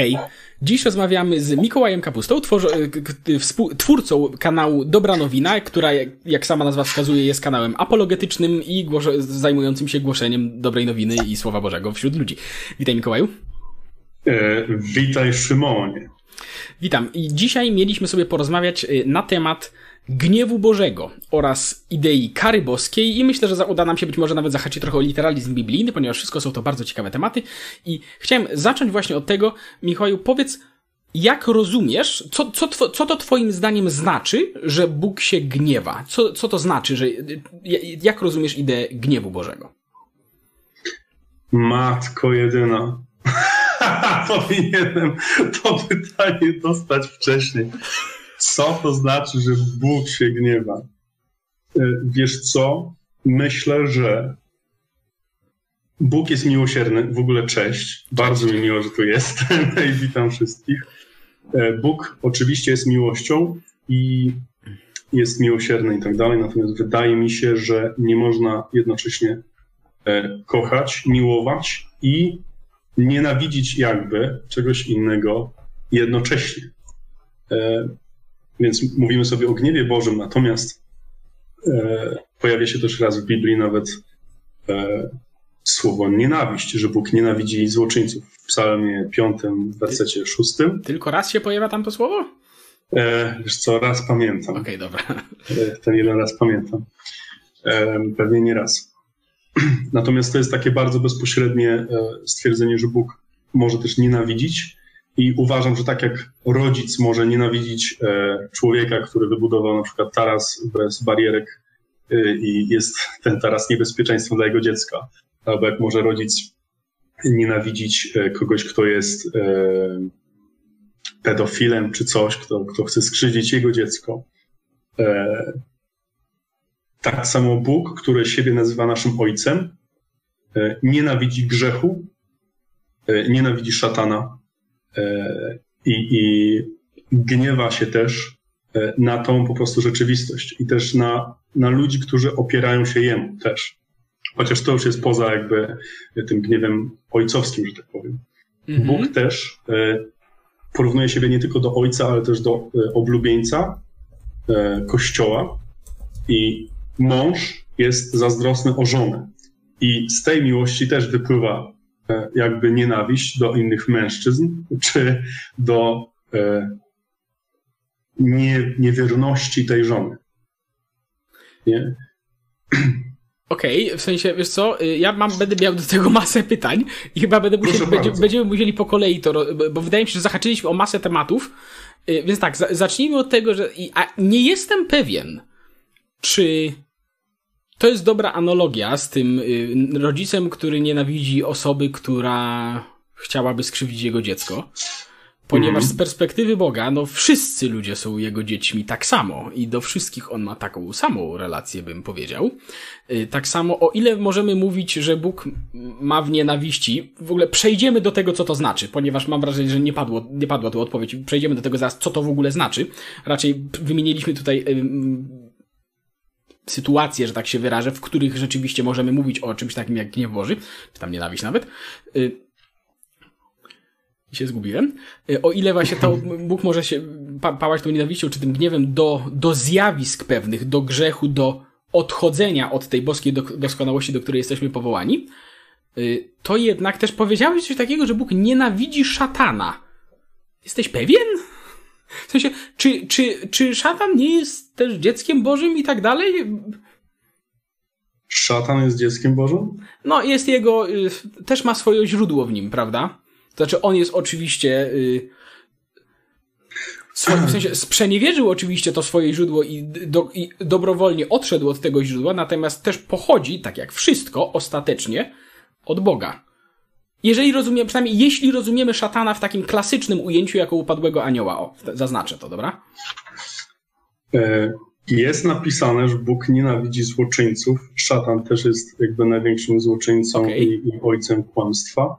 Hej, dziś rozmawiamy z Mikołajem Kapustą, twórcą kanału Dobra Nowina, która, jak sama nazwa wskazuje, jest kanałem apologetycznym i zajmującym się głoszeniem dobrej nowiny i Słowa Bożego wśród ludzi. Witaj Mikołaju. E, witaj Szymonie. Witam. I dzisiaj mieliśmy sobie porozmawiać e, na temat gniewu Bożego oraz idei kary boskiej i myślę, że uda nam się być może nawet zahaczyć trochę o literalizm biblijny, ponieważ wszystko są to bardzo ciekawe tematy i chciałem zacząć właśnie od tego, Michał, powiedz, jak rozumiesz, co, co, co to twoim zdaniem znaczy, że Bóg się gniewa? Co, co to znaczy, że, jak rozumiesz ideę gniewu Bożego? Matko jedyna. Powinienem to pytanie dostać wcześniej co to znaczy, że Bóg się gniewa. E, wiesz co? Myślę, że Bóg jest miłosierny. W ogóle cześć. Bardzo mi miło, że tu jestem i witam wszystkich. E, Bóg oczywiście jest miłością i jest miłosierny i tak dalej, natomiast wydaje mi się, że nie można jednocześnie e, kochać, miłować i nienawidzić jakby czegoś innego jednocześnie. Więc mówimy sobie o gniewie Bożym, natomiast e, pojawia się też raz w Biblii nawet e, słowo nienawiść, że Bóg nienawidzi złoczyńców. W psalmie 5, w wersecie 6. Tylko raz się pojawia tam to słowo? E, wiesz co, raz pamiętam. Okej, okay, dobra. E, ten jeden raz pamiętam. E, pewnie nie raz. Natomiast to jest takie bardzo bezpośrednie e, stwierdzenie, że Bóg może też nienawidzić, i uważam, że tak jak rodzic może nienawidzić e, człowieka, który wybudował na przykład taras bez barierek e, i jest ten taras niebezpieczeństwem dla jego dziecka, albo jak może rodzic nienawidzić e, kogoś, kto jest pedofilem czy coś, kto, kto chce skrzywdzić jego dziecko. Tak samo Bóg, który siebie nazywa naszym ojcem, nienawidzi grzechu, nienawidzi szatana, i, i gniewa się też e, na tą po prostu rzeczywistość i też na, na ludzi, którzy opierają się jemu też. Chociaż to już jest poza jakby tym gniewem ojcowskim, że tak powiem. Mhm. Bóg też e, porównuje siebie nie tylko do ojca, ale też do oblubieńca kościoła i mąż jest zazdrosny o żonę. I z tej miłości też wypływa E, jakby nienawiść do innych mężczyzn, czy do e, nie, niewierności tej żony. Nie? Okej, okay, w sensie, wiesz co, y, ja mam, będę miał do tego masę pytań i chyba będę musieli, będzie, będziemy musieli po kolei to, bo wydaje mi się, że zahaczyliśmy o masę tematów, y, więc tak, zacznijmy od tego, że a nie jestem pewien, czy to jest dobra analogia z tym y, rodzicem, który nienawidzi osoby, która chciałaby skrzywdzić jego dziecko. Ponieważ z perspektywy Boga, no wszyscy ludzie są jego dziećmi tak samo i do wszystkich on ma taką samą relację, bym powiedział. Y, tak samo, o ile możemy mówić, że Bóg ma w nienawiści, w ogóle przejdziemy do tego, co to znaczy, ponieważ mam wrażenie, że nie, padło, nie padła tu odpowiedź. Przejdziemy do tego zaraz, co to w ogóle znaczy. Raczej wymieniliśmy tutaj sytuacje, że tak się wyrażę, w których rzeczywiście możemy mówić o czymś takim jak gniew Boży, czy tam nienawiść nawet. Y, I się zgubiłem. Y, o ile właśnie to Bóg może się pa pałać tą nienawiścią, czy tym gniewem do, do zjawisk pewnych, do grzechu, do odchodzenia od tej boskiej doskonałości, do której jesteśmy powołani, y, to jednak też powiedziałeś coś takiego, że Bóg nienawidzi szatana. Jesteś pewien? W sensie, czy, czy, czy szatan nie jest też dzieckiem Bożym i tak dalej? Szatan jest dzieckiem Bożym? No, jest jego, y, też ma swoje źródło w nim, prawda? To znaczy, on jest oczywiście, y, swoim, w sensie sprzeniewierzył oczywiście to swoje źródło i, do, i dobrowolnie odszedł od tego źródła, natomiast też pochodzi, tak jak wszystko, ostatecznie od Boga. Jeżeli rozumiemy, przynajmniej jeśli rozumiemy szatana w takim klasycznym ujęciu jako upadłego anioła. O, zaznaczę to, dobra? E, jest napisane, że Bóg nienawidzi złoczyńców. Szatan też jest jakby największym złoczyńcą okay. i, i, ojcem kłamstwa.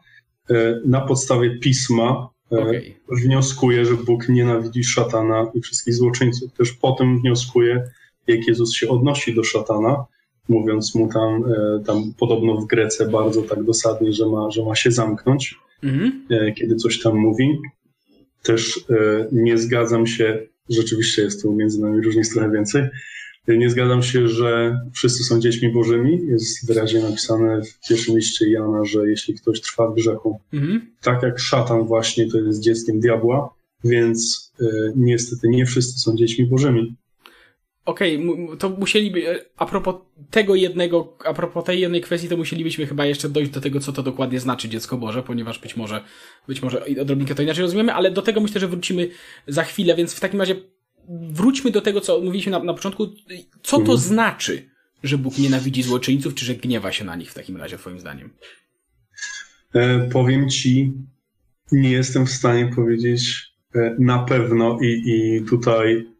E, na podstawie pisma e, okay. wnioskuje, że Bóg nienawidzi szatana i wszystkich złoczyńców. Też potem wnioskuje, jak Jezus się odnosi do szatana mówiąc mu tam, e, tam podobno w Grece bardzo tak dosadnie, że ma, że ma się zamknąć. mhm. kiedy coś tam mówi. Też nie zgadzam się, rzeczywiście jest tu między nami różnych trochę więcej, nie zgadzam się, że wszyscy są dziećmi bożymi. Jest wyraźnie napisane w pierwszym liście Jana, że jeśli ktoś trwa w grzechu, mhm. tak jak szatan właśnie to jest dzieckiem diabła, więc y, niestety nie wszyscy są dziećmi bożymi. Okej, okay, to musieliby, e, a propos tego jednego, a propos tej jednej kwestii, to musielibyśmy chyba jeszcze dojść do tego, co to dokładnie znaczy dziecko Boże, ponieważ być może, być może odrobinkę to inaczej rozumiemy, ale do tego myślę, że wrócimy za chwilę, więc w takim razie wróćmy do tego, co mówiliśmy na, na początku. Co to mhm. znaczy, że Bóg nienawidzi złoczyńców, czy że gniewa się na nich w takim razie, twoim zdaniem? E, powiem ci, nie jestem w stanie powiedzieć e, na pewno i, i tutaj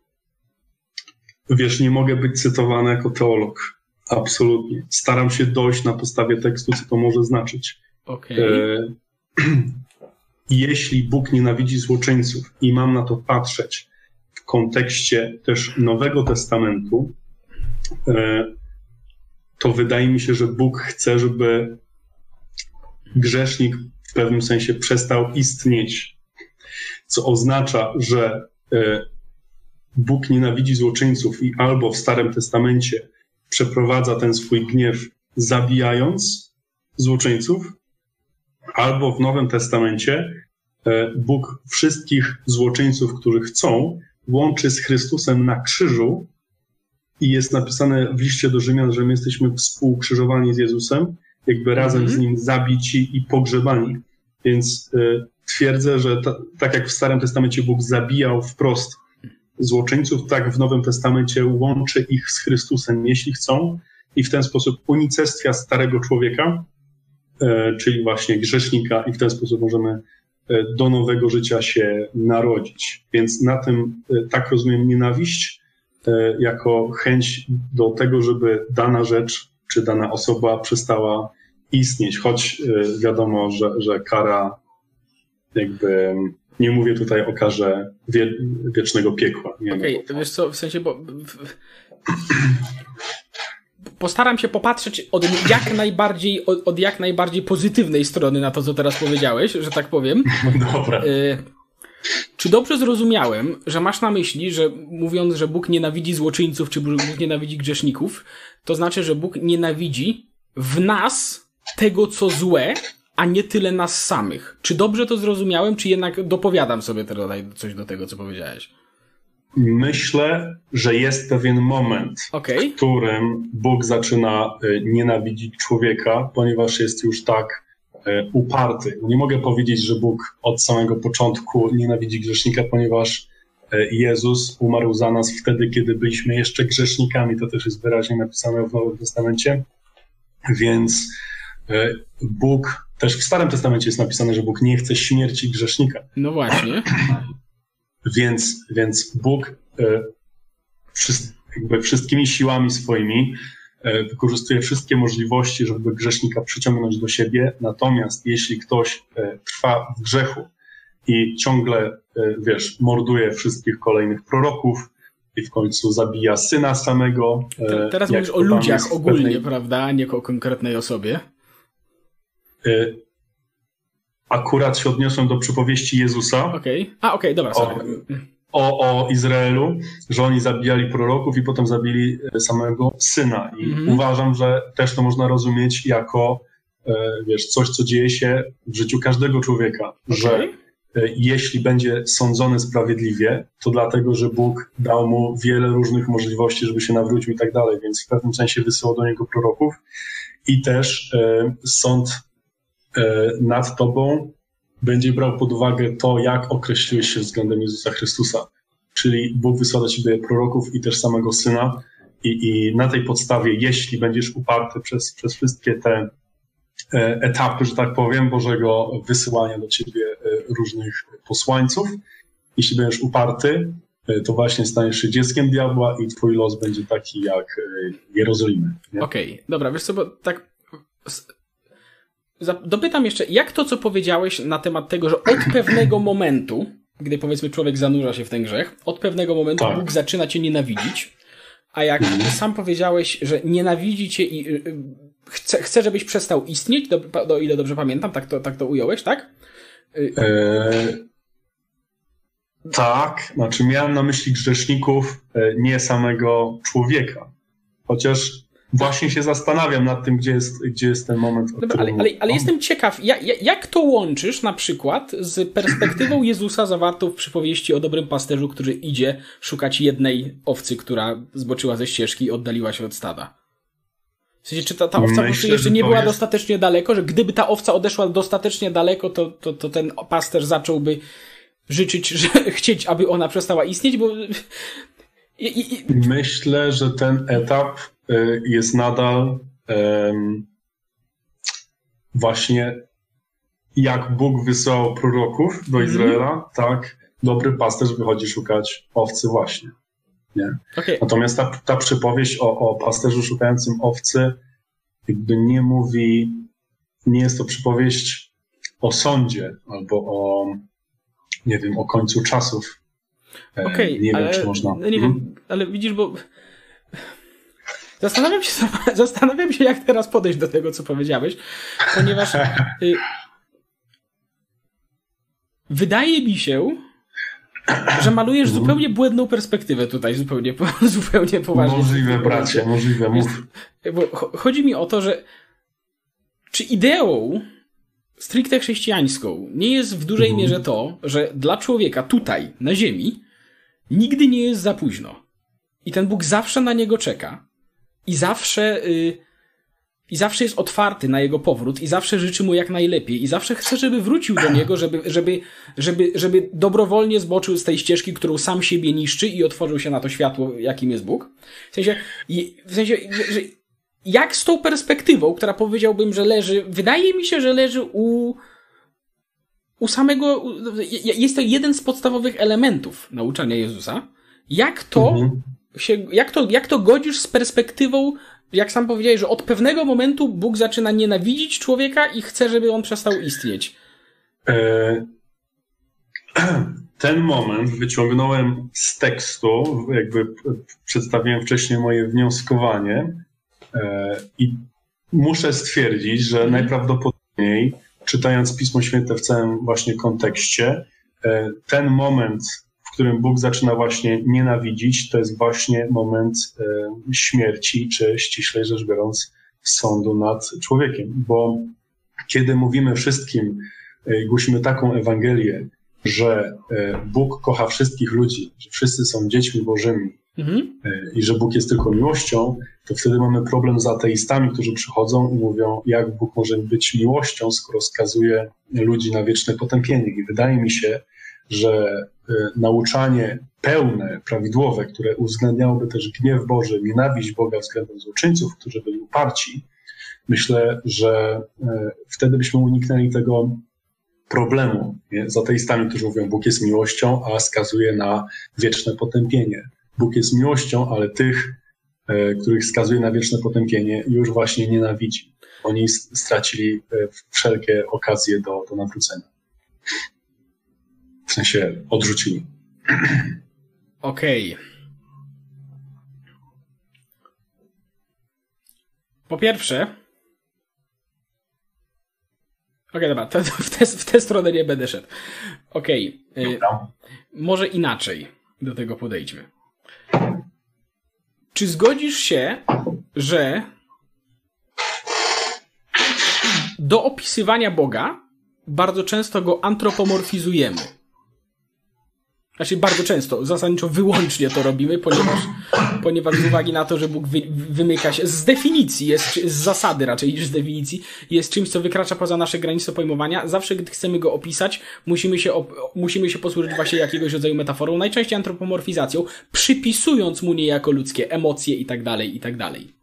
wiesz, nie mogę być cytowany jako teolog. Absolutnie. Staram się dojść na podstawie tekstu, co to może znaczyć. Okay. E, jeśli Bóg nienawidzi złoczyńców i mam na to patrzeć w kontekście też Nowego Testamentu, e, to wydaje mi się, że Bóg chce, żeby grzesznik w pewnym sensie przestał istnieć. Co oznacza, że e, Bóg nienawidzi złoczyńców i albo w Starym Testamencie przeprowadza ten swój gniew zabijając złoczyńców, albo w Nowym Testamencie e, Bóg wszystkich złoczyńców, którzy chcą, łączy z Chrystusem na krzyżu i jest napisane w liście do Rzymian, że my jesteśmy współkrzyżowani z Jezusem, jakby razem mm -hmm. z Nim zabici i pogrzebani. Więc y, twierdzę, że ta, tak jak w Starym Testamencie Bóg zabijał wprost złoczyńców, tak w Nowym Testamencie łączy ich z Chrystusem, jeśli chcą, i w ten sposób unicestwia starego człowieka, y, czyli właśnie grzesznika, i w ten sposób możemy E, do nowego życia się narodzić. Więc na tym e, tak rozumiem nienawiść e, jako chęć do tego, żeby dana rzecz czy dana osoba przestała istnieć, choć wiadomo, że, że kara jakby nie mówię tutaj o karze wie, wiecznego piekła. Okej, okay, wiesz co, w sensie, bo postaram się popatrzeć od jak najbardziej, od, od, jak najbardziej pozytywnej strony na to, co teraz powiedziałeś, że tak powiem. Dobra. Y czy dobrze zrozumiałem, że masz na myśli, że mówiąc, że Bóg nienawidzi złoczyńców, czy Bóg nienawidzi grzeszników, to znaczy, że Bóg nienawidzi w nas tego, co złe, a nie tyle nas samych. Czy dobrze to zrozumiałem, czy jednak dopowiadam sobie teraz coś do tego, co powiedziałeś? Myślę, że jest pewien moment, okay. w którym Bóg zaczyna y, nienawidzić człowieka, ponieważ jest już tak y, uparty. Nie mogę powiedzieć, że Bóg od samego początku nienawidzi grzesznika, ponieważ y, Jezus umarł za nas wtedy, kiedy byliśmy jeszcze grzesznikami. To też jest wyraźnie napisane w Nowym Testamencie. Więc Bóg, też w Starym Testamencie jest napisane, że Bóg nie chce śmierci grzesznika. No właśnie. Więc, więc Bóg e, jakby wszystkimi siłami swoimi e, wykorzystuje wszystkie możliwości, żeby grzesznika przyciągnąć do siebie. Natomiast jeśli ktoś e, trwa w grzechu i ciągle, wiesz, morduje wszystkich kolejnych proroków, i w końcu zabija syna samego. Teraz mówisz o ludziach ogólnie, pewnej... prawda, nie o konkretnej osobie akurat się odniosłem do przypowieści Jezusa. Okej. Okay. A, okej, okay, dobra, sorry. O, o, Izraelu, że oni zabijali proroków i potem zabili e, samego syna. I mm -hmm. uważam, że też to można rozumieć jako, e, wiesz, coś, co dzieje się w życiu każdego człowieka, okay. że e, jeśli będzie sądzony sprawiedliwie, to dlatego, że Bóg dał mu wiele różnych możliwości, żeby się nawrócił i tak dalej, więc w pewnym sensie wysyłał do niego proroków i też sąd nad tobą będzie brał pod uwagę to, jak określiłeś się względem Jezusa Chrystusa. Czyli Bóg wysłał do ciebie proroków i też samego Syna i, i na tej podstawie, jeśli będziesz uparty przez, przez wszystkie te e, etapy, że tak powiem, Bożego wysyłania do ciebie e, różnych posłańców, jeśli będziesz uparty, to właśnie staniesz się dzieckiem diabła i twój los będzie taki jak Jerozolimy. Okej, okay. dobra, wiesz co, bo tak dopytam jeszcze, jak to, co powiedziałeś na temat tego, że od pewnego momentu, gdy powiedzmy człowiek zanurza się w ten grzech, od pewnego momentu tak. Bóg zaczyna cię nienawidzić, a jak mhm. sam powiedziałeś, że nienawidzi cię i y, y, chce, chce żebyś przestał istnieć, do, do ile dobrze pamiętam, tak to, tak to ująłeś, tak? E, tak, znaczy miałem na myśli grzeszników, e, nie samego człowieka. Chociaż właśnie się zastanawiam nad tym, gdzie jest, gdzie jest ten moment. Dobra, ale, ale, ale, jestem ciekaw, jak, jak to łączysz na przykład z perspektywą Jezusa zawartą w przypowieści o dobrym pasterzu, który idzie szukać jednej owcy, która zboczyła ze ścieżki i oddaliła się od stada? W sensie, czy ta, ta owca Myślę, jeszcze nie była jest... dostatecznie daleko, że gdyby ta owca odeszła dostatecznie daleko, to, to, to ten pasterz zacząłby życzyć, że chcieć, aby ona przestała istnieć, bo... I, i... Myślę, że ten etap y, jest nadal um, właśnie jak Bóg wysłał proroków do mhm. Izraela, mm. tak dobry pasterz wychodzi szukać owcy właśnie. Nie? Okay. Natomiast ta, ta przypowieść o, o pasterzu szukającym owcy jakby nie mówi, nie jest to przypowieść o sądzie albo o, nie wiem, o końcu czasów. E, okay, nie ale, wiem, czy można. Nie hmm? ale widzisz, bo zastanawiam się, zastanawiam się, jak teraz podejść do tego, co powiedziałeś, ponieważ y, wydaje mi się, że malujesz mhm. zupełnie błędną perspektywę tutaj, zupełnie, zupełnie poważnie. Możliwe, bracie, możliwe, mów. Bo chodzi mi o to, że czy ideą stricte chrześcijańską nie jest w dużej mhm. mierze to, że dla człowieka tutaj, na ziemi, nigdy nie jest za późno. I ten Bóg zawsze na niego czeka. I zawsze... Y i zawsze jest otwarty na jego powrót i zawsze życzy mu jak najlepiej i zawsze chce, żeby wrócił do niego, żeby, żeby, żeby, żeby dobrowolnie zboczył z tej ścieżki, którą sam siebie niszczy i otworzył się na to światło, jakim jest Bóg. W sensie, w sensie, że jak z tą perspektywą, która powiedziałbym, że leży, wydaje mi się, że leży u, u samego, jest to jeden z podstawowych elementów nauczania Jezusa. Jak to mhm. się, jak to, jak to godzisz z perspektywą jak sam powiedziałeś, że od pewnego momentu Bóg zaczyna nienawidzić człowieka i chce, żeby on przestał istnieć. E, ten moment wyciągnąłem z tekstu, jakby przedstawiłem wcześniej moje wnioskowanie i muszę stwierdzić, że mhm. najprawdopodobniej, czytając Pismo Święte w całym właśnie kontekście, e, ten moment w którym Bóg zaczyna właśnie nienawidzić, to jest właśnie moment e, śmierci, czy ściślej rzecz biorąc, sądu nad człowiekiem. Bo kiedy mówimy wszystkim, e, głosimy taką Ewangelię, że e, Bóg kocha wszystkich ludzi, że wszyscy są dziećmi Bożymi mhm. i że Bóg jest tylko miłością, to wtedy mamy problem z ateistami, którzy przychodzą i mówią, jak Bóg może być miłością, skoro skazuje ludzi na wieczne potępienie. I wydaje mi się, że y, nauczanie pełne, prawidłowe, które uwzględniałoby też gniew Boży, nienawiść Boga względem złoczyńców, którzy byli uparci, myślę, że y, wtedy byśmy uniknęli tego problemu nie? z ateistami, którzy mówią, Bóg jest miłością, a skazuje na wieczne potępienie. Bóg jest miłością, ale tych, y, których skazuje na wieczne potępienie, już właśnie nienawidzi. Oni stracili wszelkie okazje do, do nawrócenia. W sensie odrzucili. Okej. Okay. Po pierwsze. Okej, okay, dobra, to, to w, tę, w tę stronę nie będę szedł. Okej. Okay. Może inaczej do tego podejdźmy. Czy zgodzisz się, że do opisywania Boga bardzo często go antropomorfizujemy? Znaczy bardzo często, zasadniczo wyłącznie to robimy, ponieważ, ponieważ z uwagi na to, że Bóg wy, wymyka się z definicji, jest, z zasady raczej niż z definicji, jest czymś, co wykracza poza nasze granice pojmowania, zawsze gdy chcemy go opisać, musimy się, op, musimy się posłużyć właśnie jakiegoś rodzaju metaforą, najczęściej antropomorfizacją, przypisując mu niejako ludzkie emocje i tak dalej, i tak dalej.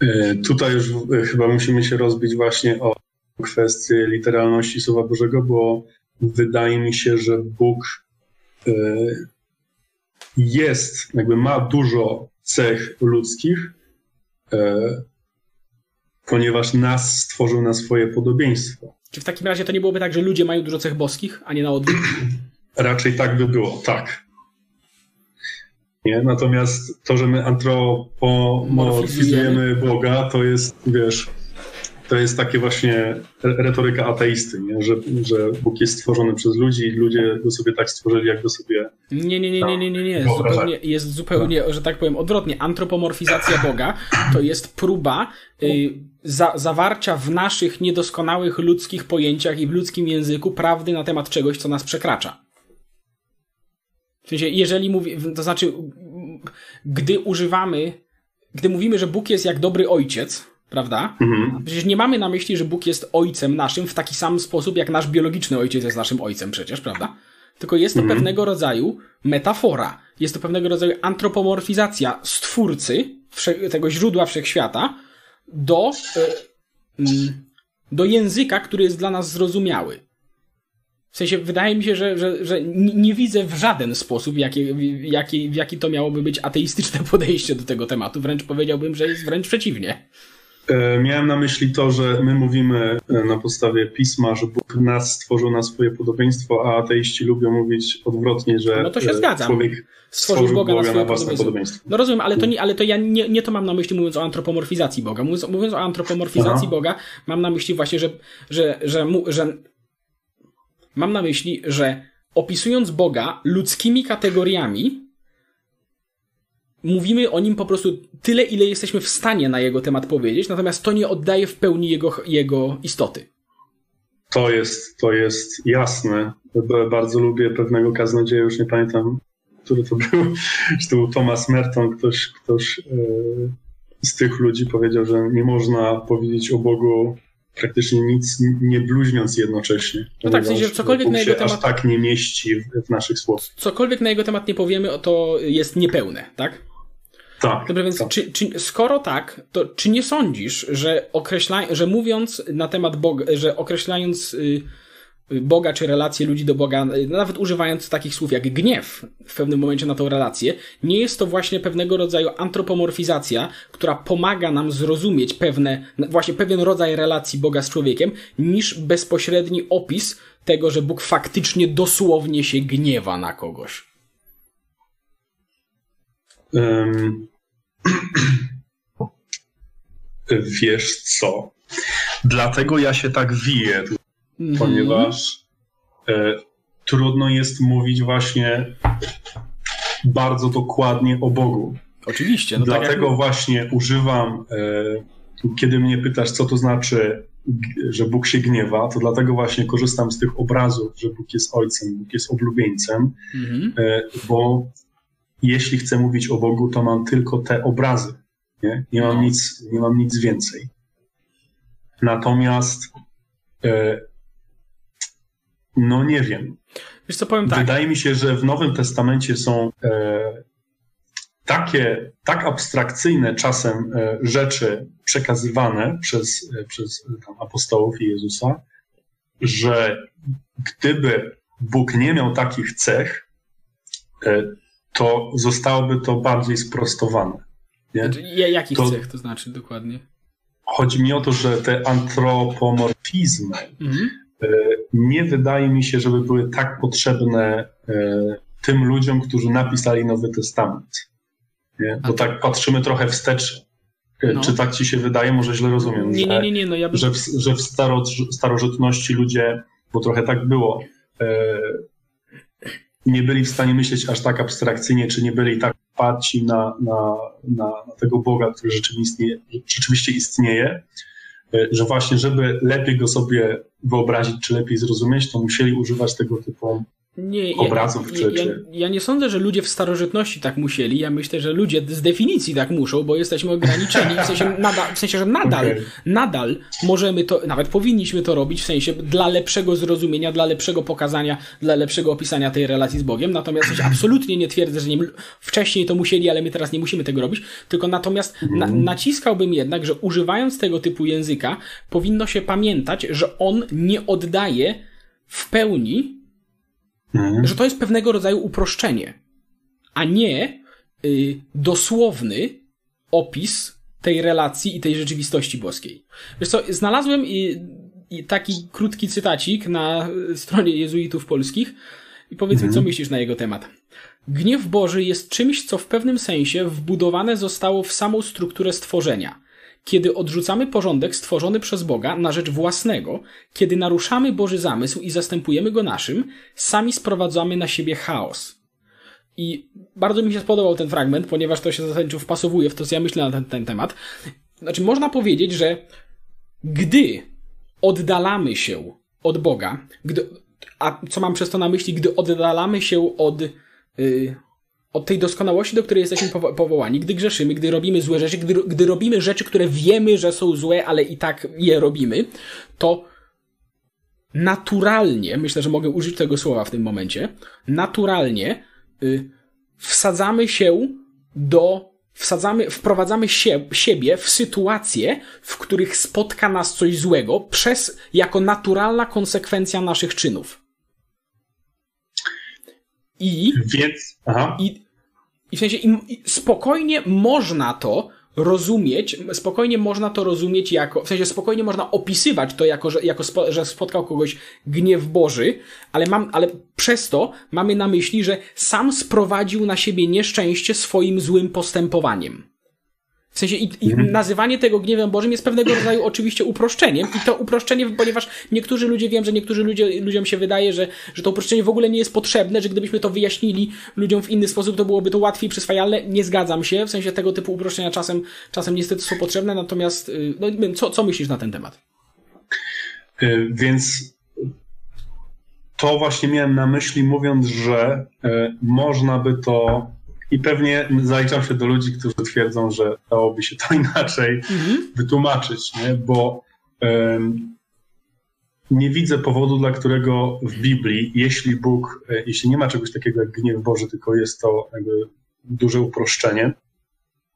E, tutaj już e, chyba musimy się rozbić właśnie o kwestię literalności Słowa Bożego, bo wydaje mi się, że Bóg e, jest, jakby ma dużo cech ludzkich, e, ponieważ nas stworzył na swoje podobieństwo. Czy w takim razie to nie byłoby tak, że ludzie mają dużo cech boskich, a nie na odwrót? Raczej tak by było, tak. Nie? Natomiast to, że my antropomorfizujemy Boga, to jest, wiesz, to jest takie właśnie retoryka ateisty, nie? Że, że Bóg jest stworzony przez ludzi i ludzie go sobie tak stworzyli, jak go sobie. Nie, nie, nie, nie, nie, nie, nie. Zupełnie, jest zupełnie, że tak powiem, odwrotnie. Antropomorfizacja Boga to jest próba y, za, zawarcia w naszych niedoskonałych ludzkich pojęciach i w ludzkim języku prawdy na temat czegoś, co nas przekracza. W sensie, jeżeli mówi, to znaczy, gdy używamy, gdy mówimy, że Bóg jest jak dobry ojciec, prawda? Mhm. Przecież nie mamy na myśli, że Bóg jest ojcem naszym w taki sam sposób, jak nasz biologiczny ojciec jest naszym ojcem przecież, prawda? Tylko jest to mhm. pewnego rodzaju metafora. Jest to pewnego rodzaju antropomorfizacja stwórcy, tego źródła wszechświata, do, e, mm, do języka, który jest dla nas zrozumiały. W sensie wydaje mi się, że, że, że nie widzę w żaden sposób, jaki, jaki, w jaki to miałoby być ateistyczne podejście do tego tematu. Wręcz powiedziałbym, że jest wręcz przeciwnie. E, miałem na myśli to, że my mówimy e, na podstawie pisma, że Bóg nas stworzył na swoje podobieństwo, a ateiści lubią mówić odwrotnie, że no to się zgadzam. człowiek stworzył Boga, Boga na, swoje na własne podobieństwo. podobieństwo. No rozumiem, ale to, nie, ale to ja nie, nie to mam na myśli mówiąc o antropomorfizacji Boga. Mówiąc, mówiąc o antropomorfizacji Aha. Boga, mam na myśli właśnie, że, że, że, że, że mam na myśli, że opisując Boga ludzkimi kategoriami, mówimy o nim po prostu tyle, ile jesteśmy w stanie na jego temat powiedzieć, natomiast to nie oddaje w pełni jego, jego istoty. To jest, to jest jasne. Bardzo lubię pewnego kaznodzieja, już nie pamiętam, który to był. Czy to był Thomas Merton, ktoś, ktoś e, z tych ludzi powiedział, że nie można powiedzieć o Bogu praktycznie nic nie bluźniąc jednocześnie. No tak, w sensie cokolwiek na jego temat... aż tak nie mieści w, w naszych słowach. Cokolwiek na jego temat nie powiemy, to jest niepełne, tak? Tak. Dobra, więc tak. Czy, czy, skoro tak, to czy nie sądzisz, że określa, że mówiąc na temat Boga, że określając y, Boga czy relacje ludzi do Boga, nawet używając takich słów jak gniew w pewnym momencie na tą relację, nie jest to właśnie pewnego rodzaju antropomorfizacja, która pomaga nam zrozumieć pewne, właśnie pewien rodzaj relacji Boga z człowiekiem, niż bezpośredni opis tego, że Bóg faktycznie dosłownie się gniewa na kogoś. Um, wiesz co? Dlatego ja się tak wiję, mm. ponieważ e, trudno jest mówić właśnie bardzo dokładnie o Bogu. Oczywiście. No Dlatego tak właśnie używam, e, kiedy mnie pytasz, co to znaczy, że Bóg się gniewa, to dlatego właśnie korzystam z tych obrazów, że Bóg jest ojcem, Bóg jest oblubieńcem, -hmm. e, bo jeśli chcę mówić o Bogu, to mam tylko te obrazy. Nie, nie, mam, no. nic, nie mam nic więcej. Natomiast e, no nie wiem. Wiesz co, powiem tak. Wydaje mi się, że w Nowym Testamencie są e, takie, tak abstrakcyjne czasem e, rzeczy przekazywane przez, e, przez tam, apostołów i Jezusa, że gdyby Bóg nie miał takich cech, e, to zostałoby to bardziej sprostowane. Nie? Znaczy, jakich to, cech to znaczy dokładnie? Chodzi mi o to, że te antropomorfizmy mhm. E, nie wydaje mi się, żeby były tak potrzebne e, tym ludziom, którzy napisali Nowy Testament. Nie? Bo tak patrzymy trochę wstecz. E, no. Czy tak ci się wydaje? Może źle rozumiem. Nie, nie, nie, nie. No ja bym... że, w, że w starożytności ludzie, bo trochę tak było, nie byli w stanie myśleć aż tak abstrakcyjnie, czy nie byli tak oparci na, na, na, na tego Boga, który rzeczywiście, rzeczywiście istnieje, że właśnie, żeby lepiej go sobie wyobrazić, czy lepiej zrozumieć, to musieli używać tego typu nie, obrazów. Ja, czy, ja, ja, nie sądzę, że ludzie w starożytności tak musieli. Ja myślę, że ludzie z definicji tak muszą, bo jesteśmy ograniczeni. W sensie, nadal, w sensie że nadal, okay. nadal możemy to, nawet powinniśmy to robić, w sensie dla lepszego zrozumienia, dla lepszego pokazania, dla lepszego opisania tej relacji z Bogiem. Natomiast coś absolutnie nie twierdzę, że nie, wcześniej to musieli, ale my teraz nie musimy tego robić. Tylko natomiast na, mhm. naciskałbym jednak, że używając tego typu języka, powinno się pamiętać, że on nie oddaje w pełni Mhm. Że to jest pewnego rodzaju uproszczenie, a nie y, dosłowny opis tej relacji i tej rzeczywistości boskiej. Wiesz co, znalazłem i, i taki krótki cytacik na stronie jezuitów polskich i powiedz mi, co mhm. myślisz na jego temat. Gniew Boży jest czymś, co w pewnym sensie wbudowane zostało w samą strukturę stworzenia. Kiedy odrzucamy porządek stworzony przez Boga na rzecz własnego, kiedy naruszamy Boży zamysł i zastępujemy go naszym, sami sprowadzamy na siebie chaos. I bardzo mi się spodobał ten fragment, ponieważ to się zasadniczo wpasowuje w to, co ja myślę na ten, ten temat. Znaczy, można powiedzieć, że gdy oddalamy się od Boga, gdy, a co mam przez to na myśli, gdy oddalamy się od, yy, od tej doskonałości, do której jesteśmy powo powołani, gdy grzeszymy, gdy robimy złe rzeczy, gdy, gdy robimy rzeczy, które wiemy, że są złe, ale i tak je robimy, to naturalnie, myślę, że mogę użyć tego słowa w tym momencie, naturalnie yy, wsadzamy się do wsadzamy, wprowadzamy się, siebie w sytuacje, w których spotka nas coś złego, przez, jako naturalna konsekwencja naszych czynów. I, Więc, aha. i, i w sensie i, i spokojnie można to rozumieć, spokojnie można to rozumieć jako, w sensie spokojnie można opisywać to jako, że, jako spo, że spotkał kogoś gniew Boży, ale mam, ale przez to mamy na myśli, że sam sprowadził na siebie nieszczęście swoim złym postępowaniem. W sensie i, i mhm. nazywanie tego gniewem Bożym jest pewnego rodzaju oczywiście uproszczeniem i to uproszczenie, ponieważ niektórzy ludzie, wiem, że niektórzy ludzie, ludziom się wydaje, że, że to uproszczenie w ogóle nie jest potrzebne, że gdybyśmy to wyjaśnili ludziom w inny sposób, to byłoby to łatwiej przyswajalne. Nie zgadzam się, w sensie tego typu uproszczenia czasem, czasem niestety są potrzebne, natomiast y, no, co, co myślisz na ten temat? Y, więc to właśnie miałem na myśli, mówiąc, że y, można by to i pewnie zaliczam się do ludzi, którzy twierdzą, że dałoby się to inaczej mhm. wytłumaczyć, nie? bo um, nie widzę powodu, dla którego w Biblii, jeśli Bóg, e, jeśli nie ma czegoś takiego jak gniew Boży, tylko jest to duże uproszczenie,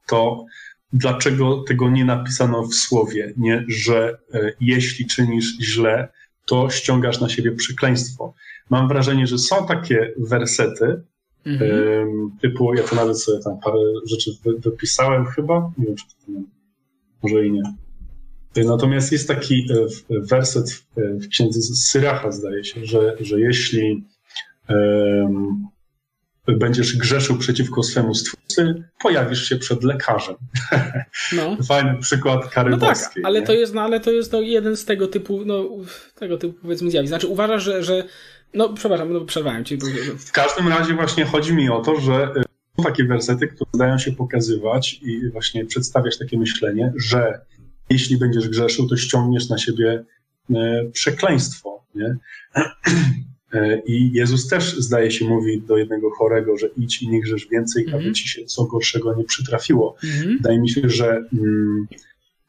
to dlaczego tego nie napisano w słowie, nie, że e, jeśli czynisz źle, to ściągasz na siebie przekleństwo. Mam wrażenie, że są takie wersety, Mhm. Typu, ja to nawet sobie tam parę rzeczy wypisałem chyba, nie wiem, czy to może i nie. Natomiast jest taki e, werset w księdze Syracha, zdaje się, że, że jeśli um, będziesz grzeszył przeciwko swemu stwórcy, pojawisz się przed lekarzem. No. Fajny przykład kary no tak. Ale to jest, no, ale to jest no, jeden z tego typu, no, tego typu powiedzmy zjawisk. Znaczy uważasz, że, że no, przepraszam, no, przerwałem ci. W każdym razie właśnie chodzi mi o to, że y, są takie wersety, które zdają się pokazywać i właśnie przedstawiać takie myślenie, że jeśli będziesz grzeszył, to ściągniesz na siebie y, przekleństwo. Nie? Y, I Jezus też, zdaje się, mówi do jednego chorego, że idź i nie grzesz więcej, mm -hmm. aby ci się co gorszego nie przytrafiło. Mm -hmm. Wydaje mi się, że mm,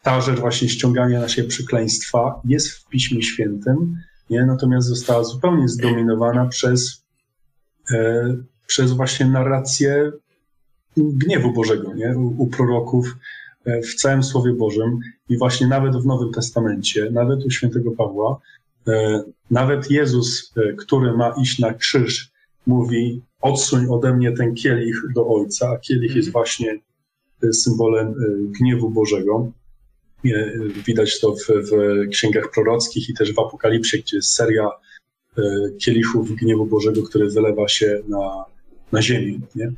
ta rzecz właśnie ściągania na siebie przekleństwa jest w Piśmie Świętym, nie? natomiast została zupełnie zdominowana przez, e, przez właśnie narrację gniewu Bożego nie? U, u proroków e, w całym Słowie Bożym i właśnie nawet w Nowym Testamencie, nawet u świętego Pawła, e, nawet Jezus, e, który ma iść na krzyż, mówi odsuń ode mnie ten kielich do Ojca, a kielich jest mhm. właśnie e, symbolem e, gniewu Bożego. Widać to w, w księgach prorockich i też w Apokalipsie, gdzie jest seria e, kielichów gniewu Bożego, który wylewa się na, na ziemi. Nie?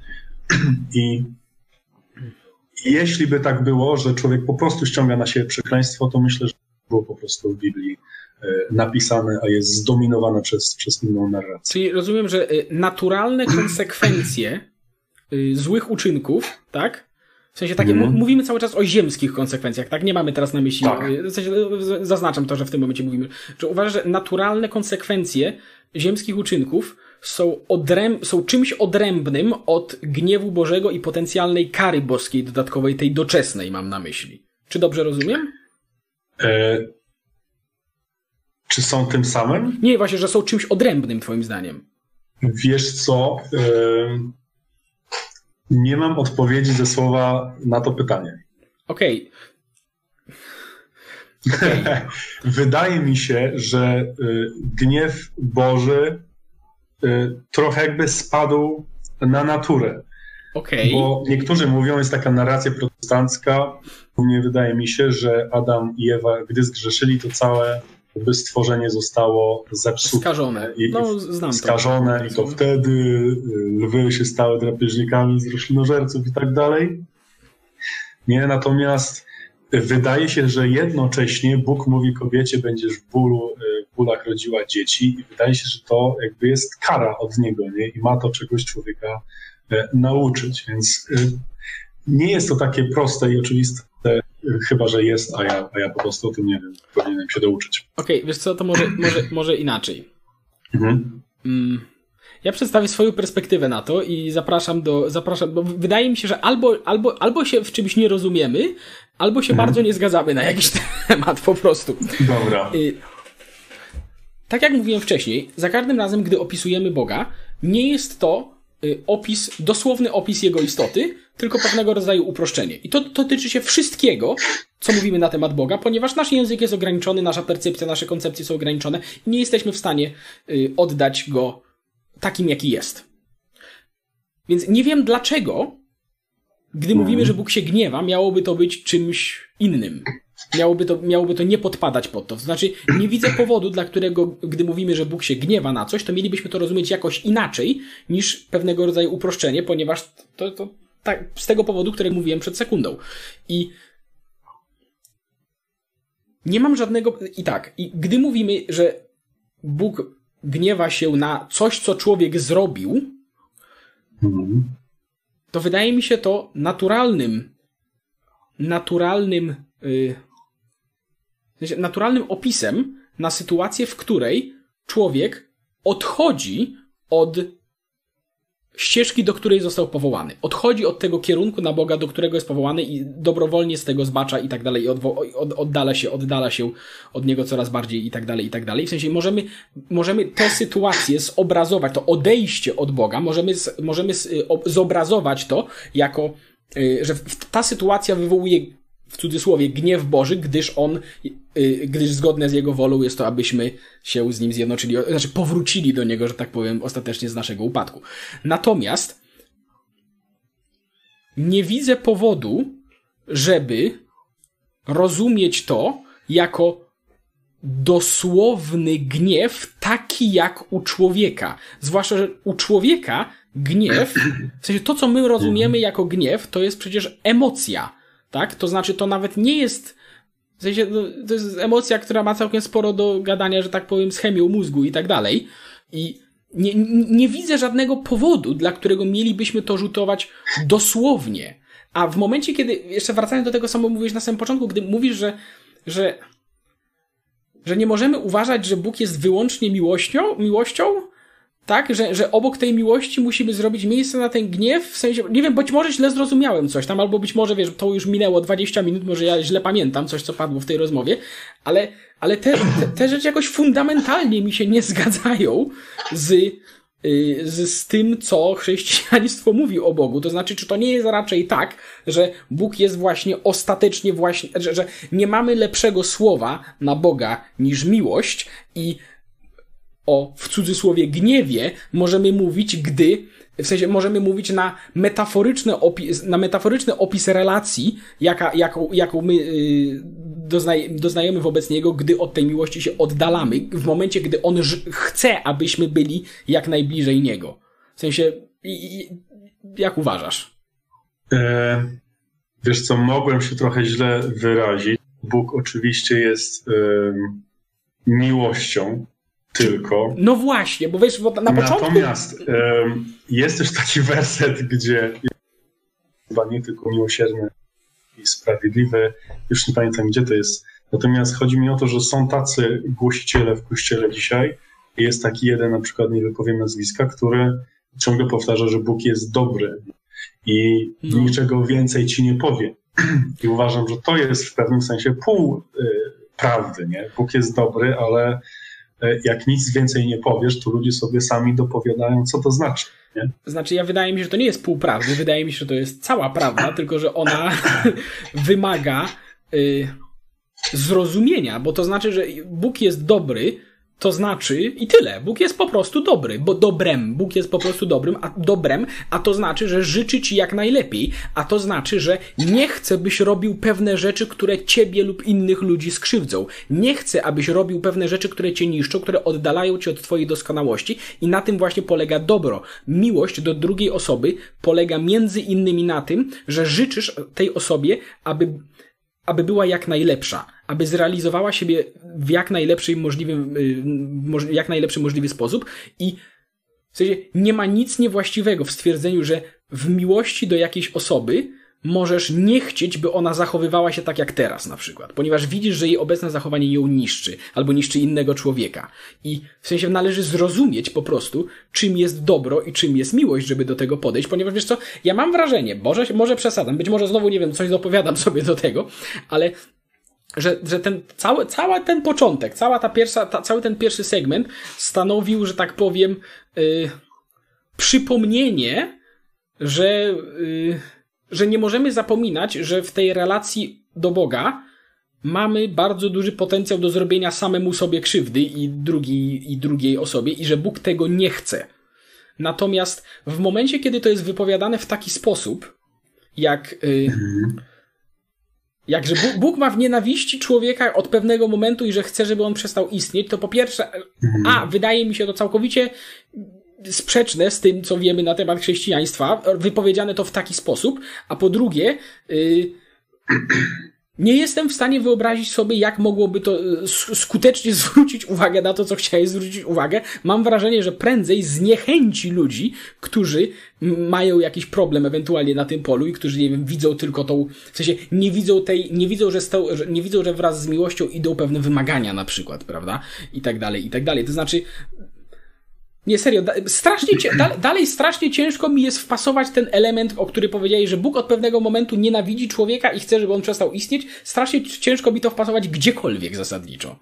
I jeśli by tak było, że człowiek po prostu ściąga na siebie przekleństwo, to myślę, że było po prostu w Biblii e, napisane, a jest zdominowane przez, przez inną narrację. Czyli rozumiem, że e, naturalne konsekwencje złych uczynków, tak? W sensie takie, mm. mówimy cały czas o ziemskich konsekwencjach, tak? Nie mamy teraz na myśli, tak. w sensie, zaznaczam to, że w tym momencie mówimy, że uważam, że naturalne konsekwencje ziemskich uczynków są, odręb, są czymś odrębnym od gniewu Bożego i potencjalnej kary boskiej dodatkowej, tej doczesnej mam na myśli. Czy dobrze rozumiem? E, czy są tym samym? Nie, właśnie, że są czymś odrębnym, twoim zdaniem. Wiesz co? E nie mam odpowiedzi ze słowa na to pytanie. Okej. Okay. okay. Wydaje mi się, że y, gniew Boży y, trochę jakby spadł na naturę. Okay. Bo niektórzy mówią, jest taka narracja protestancka, mnie wydaje mi się, że Adam i Ewa, gdy zgrzeszyli, to całe jakby stworzenie zostało zepsute. Skażone. I, no, znam skażone to. i to wtedy y, lwy się stały drapieżnikami z roślinożerców i tak dalej. Nie, natomiast wydaje się, że jednocześnie Bóg mówi kobiecie, będziesz w bólu, w bólach rodziła dzieci i wydaje się, że to jakby jest kara od niego, nie? I ma to czegoś człowieka nauczyć, więc nie jest to takie proste i oczywiste, chyba że jest, a ja, a ja po prostu o tym nie wiem. Powinienem się douczyć. Okej, okay, wiesz co, to może, może, może inaczej. Mhm. Mm. Ja przedstawię swoją perspektywę na to i zapraszam do, zapraszam, bo wydaje mi się, że albo, albo, albo się w czymś nie rozumiemy, albo się mhm. bardzo nie zgadzamy na jakiś temat po prostu. Dobra. Y, tak jak mówiłem wcześniej, za każdym razem, gdy opisujemy Boga, nie jest to y, opis, dosłowny opis jego istoty, tylko pewnego rodzaju uproszczenie. I to, to dotyczy się wszystkiego, co mówimy na temat Boga, ponieważ nasz język jest ograniczony, nasza percepcja, nasze koncepcje są ograniczone i nie jesteśmy w stanie y, oddać go takim, jaki jest. Więc nie wiem dlaczego, gdy mówimy, mhm. że Bóg się gniewa, miałoby to być czymś innym. Miałoby to, miałoby to nie podpadać pod to. To znaczy, nie widzę powodu, dla którego, gdy mówimy, że Bóg się gniewa na coś, to mielibyśmy to rozumieć jakoś inaczej niż pewnego rodzaju uproszczenie, ponieważ to, to tak, z tego powodu, który mówiłem przed sekundą. I nie mam żadnego. I tak, i gdy mówimy, że Bóg gniewa się na coś, co człowiek zrobił, to wydaje mi się to naturalnym, naturalnym, yy, naturalnym opisem na sytuację, w której człowiek odchodzi od ścieżki, do której został powołany. Odchodzi od tego kierunku na Boga, do którego jest powołany i dobrowolnie z tego zbacza i tak dalej i od, oddala się, oddala się od niego coraz bardziej i tak dalej, i tak dalej. W sensie możemy, możemy tę sytuację zobrazować, to odejście od Boga, możemy, możemy zobrazować to jako, y, że ta sytuacja wywołuje w cudzysłowie gniew Boży, gdyż on, y, gdyż zgodne z jego wolą jest to, abyśmy się z nim zjednoczyli, znaczy powrócili do niego, że tak powiem, ostatecznie z naszego upadku. Natomiast nie widzę powodu, żeby rozumieć to jako dosłowny gniew, taki jak u człowieka. Zwłaszcza, że u człowieka gniew, w sensie to, co my rozumiemy jako gniew, to jest przecież emocja tak? To znaczy, to nawet nie jest, w sensie, no, to jest emocja, która ma całkiem sporo do gadania, że tak powiem, z chemią mózgu i tak dalej. I nie, nie widzę żadnego powodu, dla którego mielibyśmy to rzutować dosłownie. A w momencie, kiedy, jeszcze wracając do tego, co mówiłeś na samym początku, gdy mówisz, że, że, że nie możemy uważać, że Bóg jest wyłącznie miłością, miłością, tak, że, że obok tej miłości musimy zrobić miejsce na ten gniew, w sensie, nie wiem, być może źle zrozumiałem coś tam, albo być może, wiesz, to już minęło 20 minut, może ja źle pamiętam coś, co padło w tej rozmowie, ale, ale te, te, te rzeczy jakoś fundamentalnie mi się nie zgadzają z, y, z, z tym, co chrześcijaństwo mówi o Bogu. To znaczy, czy to nie jest raczej tak, że Bóg jest właśnie ostatecznie właśnie, że, że nie mamy lepszego słowa na Boga niż miłość i o w cudzysłowie gniewie możemy mówić, gdy w sensie możemy mówić na metaforyczny opis, na metaforyczny opis relacji, jaka, jaką, jaką my yy, doznaje, doznajemy wobec niego, gdy od tej miłości się oddalamy, w momencie, gdy on chce, abyśmy byli jak najbliżej niego. W sensie, i, i, jak uważasz? E, wiesz co, mogłem się trochę źle wyrazić. Bóg oczywiście jest e, miłością, tylko. No właśnie, bo wiesz, bo na początku... Natomiast jest też taki werset, gdzie chyba nie tylko miłosierny i sprawiedliwy, już nie pamiętam gdzie to jest, natomiast chodzi mi o to, że są tacy głosiciele w kościele dzisiaj, jest taki jeden, na przykład nie wypowiem nazwiska, który ciągle powtarza, że Bóg jest dobry i no. niczego więcej ci nie powie. I uważam, że to jest w pewnym sensie pół y, prawdy, nie? Bóg jest dobry, ale jak nic więcej nie powiesz, to ludzie sobie sami dopowiadają, co to znaczy. Nie? Znaczy, ja wydaje mi się, że to nie jest półprawdy, wydaje mi się, że to jest cała prawda, tylko że ona wymaga y, zrozumienia, bo to znaczy, że Bóg jest dobry, to znaczy i tyle. Bóg jest po prostu dobry, bo dobrem. Bóg jest po prostu dobrym, a dobrem, a to znaczy, że życzy ci jak najlepiej, a to znaczy, że nie chce, byś robił pewne rzeczy, które ciebie lub innych ludzi skrzywdzą. Nie chce, abyś robił pewne rzeczy, które cię niszczą, które oddalają cię od twojej doskonałości i na tym właśnie polega dobro. Miłość do drugiej osoby polega między innymi na tym, że życzysz tej osobie, aby aby była jak najlepsza, aby zrealizowała siebie w jak najlepszym możliwym, y, jak najlepszy możliwy sposób i w sensie nie ma nic niewłaściwego w stwierdzeniu, że w miłości do jakiejś osoby możesz nie chcieć, by ona zachowywała się tak jak teraz na przykład, ponieważ widzisz, że jej obecne zachowanie ją niszczy, albo niszczy innego człowieka. I w sensie należy zrozumieć po prostu, czym jest dobro i czym jest miłość, żeby do tego podejść, ponieważ wiesz co, ja mam wrażenie, może, może przesadzam, być może znowu, nie wiem, coś dopowiadam sobie do tego, ale że, że ten cały, cały ten początek, cała ta pierwsza, ta, cały ten pierwszy segment stanowił, że tak powiem, yy, przypomnienie, że yy, że nie możemy zapominać, że w tej relacji do Boga mamy bardzo duży potencjał do zrobienia samemu sobie krzywdy i, drugi, i drugiej osobie i że Bóg tego nie chce. Natomiast w momencie, kiedy to jest wypowiadane w taki sposób, jak, yy, jak że Bóg, Bóg ma w nienawiści człowieka od pewnego momentu i że chce, żeby on przestał istnieć, to po pierwsze, a, wydaje mi się to całkowicie sprzeczne z tym, co wiemy na temat chrześcijaństwa, wypowiedziane to w taki sposób, a po drugie, yy, nie jestem w stanie wyobrazić sobie, jak mogłoby to y, skutecznie zwrócić uwagę na to, co chciałeś zwrócić uwagę. Mam wrażenie, że prędzej zniechęci ludzi, którzy mają jakiś problem ewentualnie na tym polu i którzy, nie wiem, widzą tylko tą, w sensie nie widzą tej, nie widzą, że, sto, że nie widzą, że wraz z miłością idą pewne wymagania na przykład, prawda? I tak dalej, i tak dalej. To znaczy, nie, serio, da, strasznie, da, dalej strasznie ciężko mi jest wpasować ten element, o który powiedziałeś, że Bóg od pewnego momentu nienawidzi człowieka i chce, żeby on przestał istnieć. Strasznie ciężko mi to wpasować gdziekolwiek zasadniczo.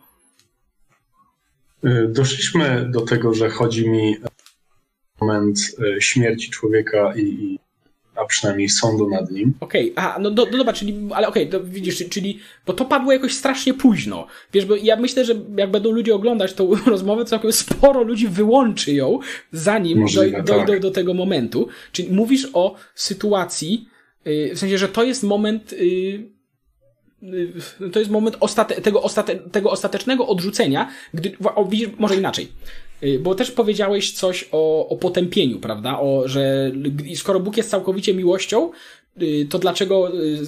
Y, doszliśmy do tego, że chodzi mi o moment y, śmierci człowieka i, i a przynajmniej sądu nad nim. Okej, okay, a no, do, no dobra, czyli, ale okej, okay, widzisz, czyli, bo to padło jakoś strasznie późno. Wiesz, bo ja myślę, że jak będą ludzie oglądać tą rozmowę, to całkiem sporo ludzi wyłączy ją, zanim Możliwe, doj, dojdą tak. do tego momentu. Czyli mówisz o sytuacji, yy, w sensie, że to jest moment, yy, to jest moment ostate, tego, ostate, tego ostatecznego odrzucenia, gdy, o, widzisz, może inaczej. Y, bo też powiedziałeś coś o, o potępieniu, prawda? O, że skoro Bóg jest całkowicie miłością, y, to dlaczego y,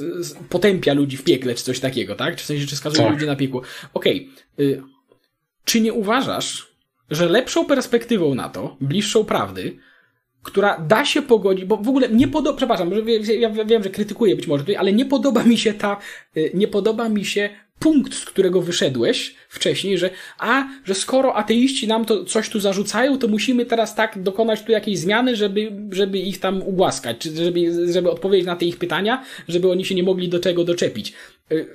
potępia ludzi w piekle, czy coś takiego, tak? Czy w sensie, czy skazuje tak. ludzi na piekło? Okej. Okay. Czy nie uważasz, że lepszą perspektywą na to, bliższą prawdy, która da się pogodzić, bo w ogóle nie podoba, przepraszam, ja wiem, że krytykuję być może tutaj, ale nie podoba mi się ta, nie podoba mi się punkt, z którego wyszedłeś wcześniej, że a, że skoro ateiści nam to coś tu zarzucają, to musimy teraz tak dokonać tu jakiejś zmiany, żeby, żeby ich tam ugłaskać, czy żeby, żeby odpowiedzieć na te ich pytania, żeby oni się nie mogli do czego doczepić. Y,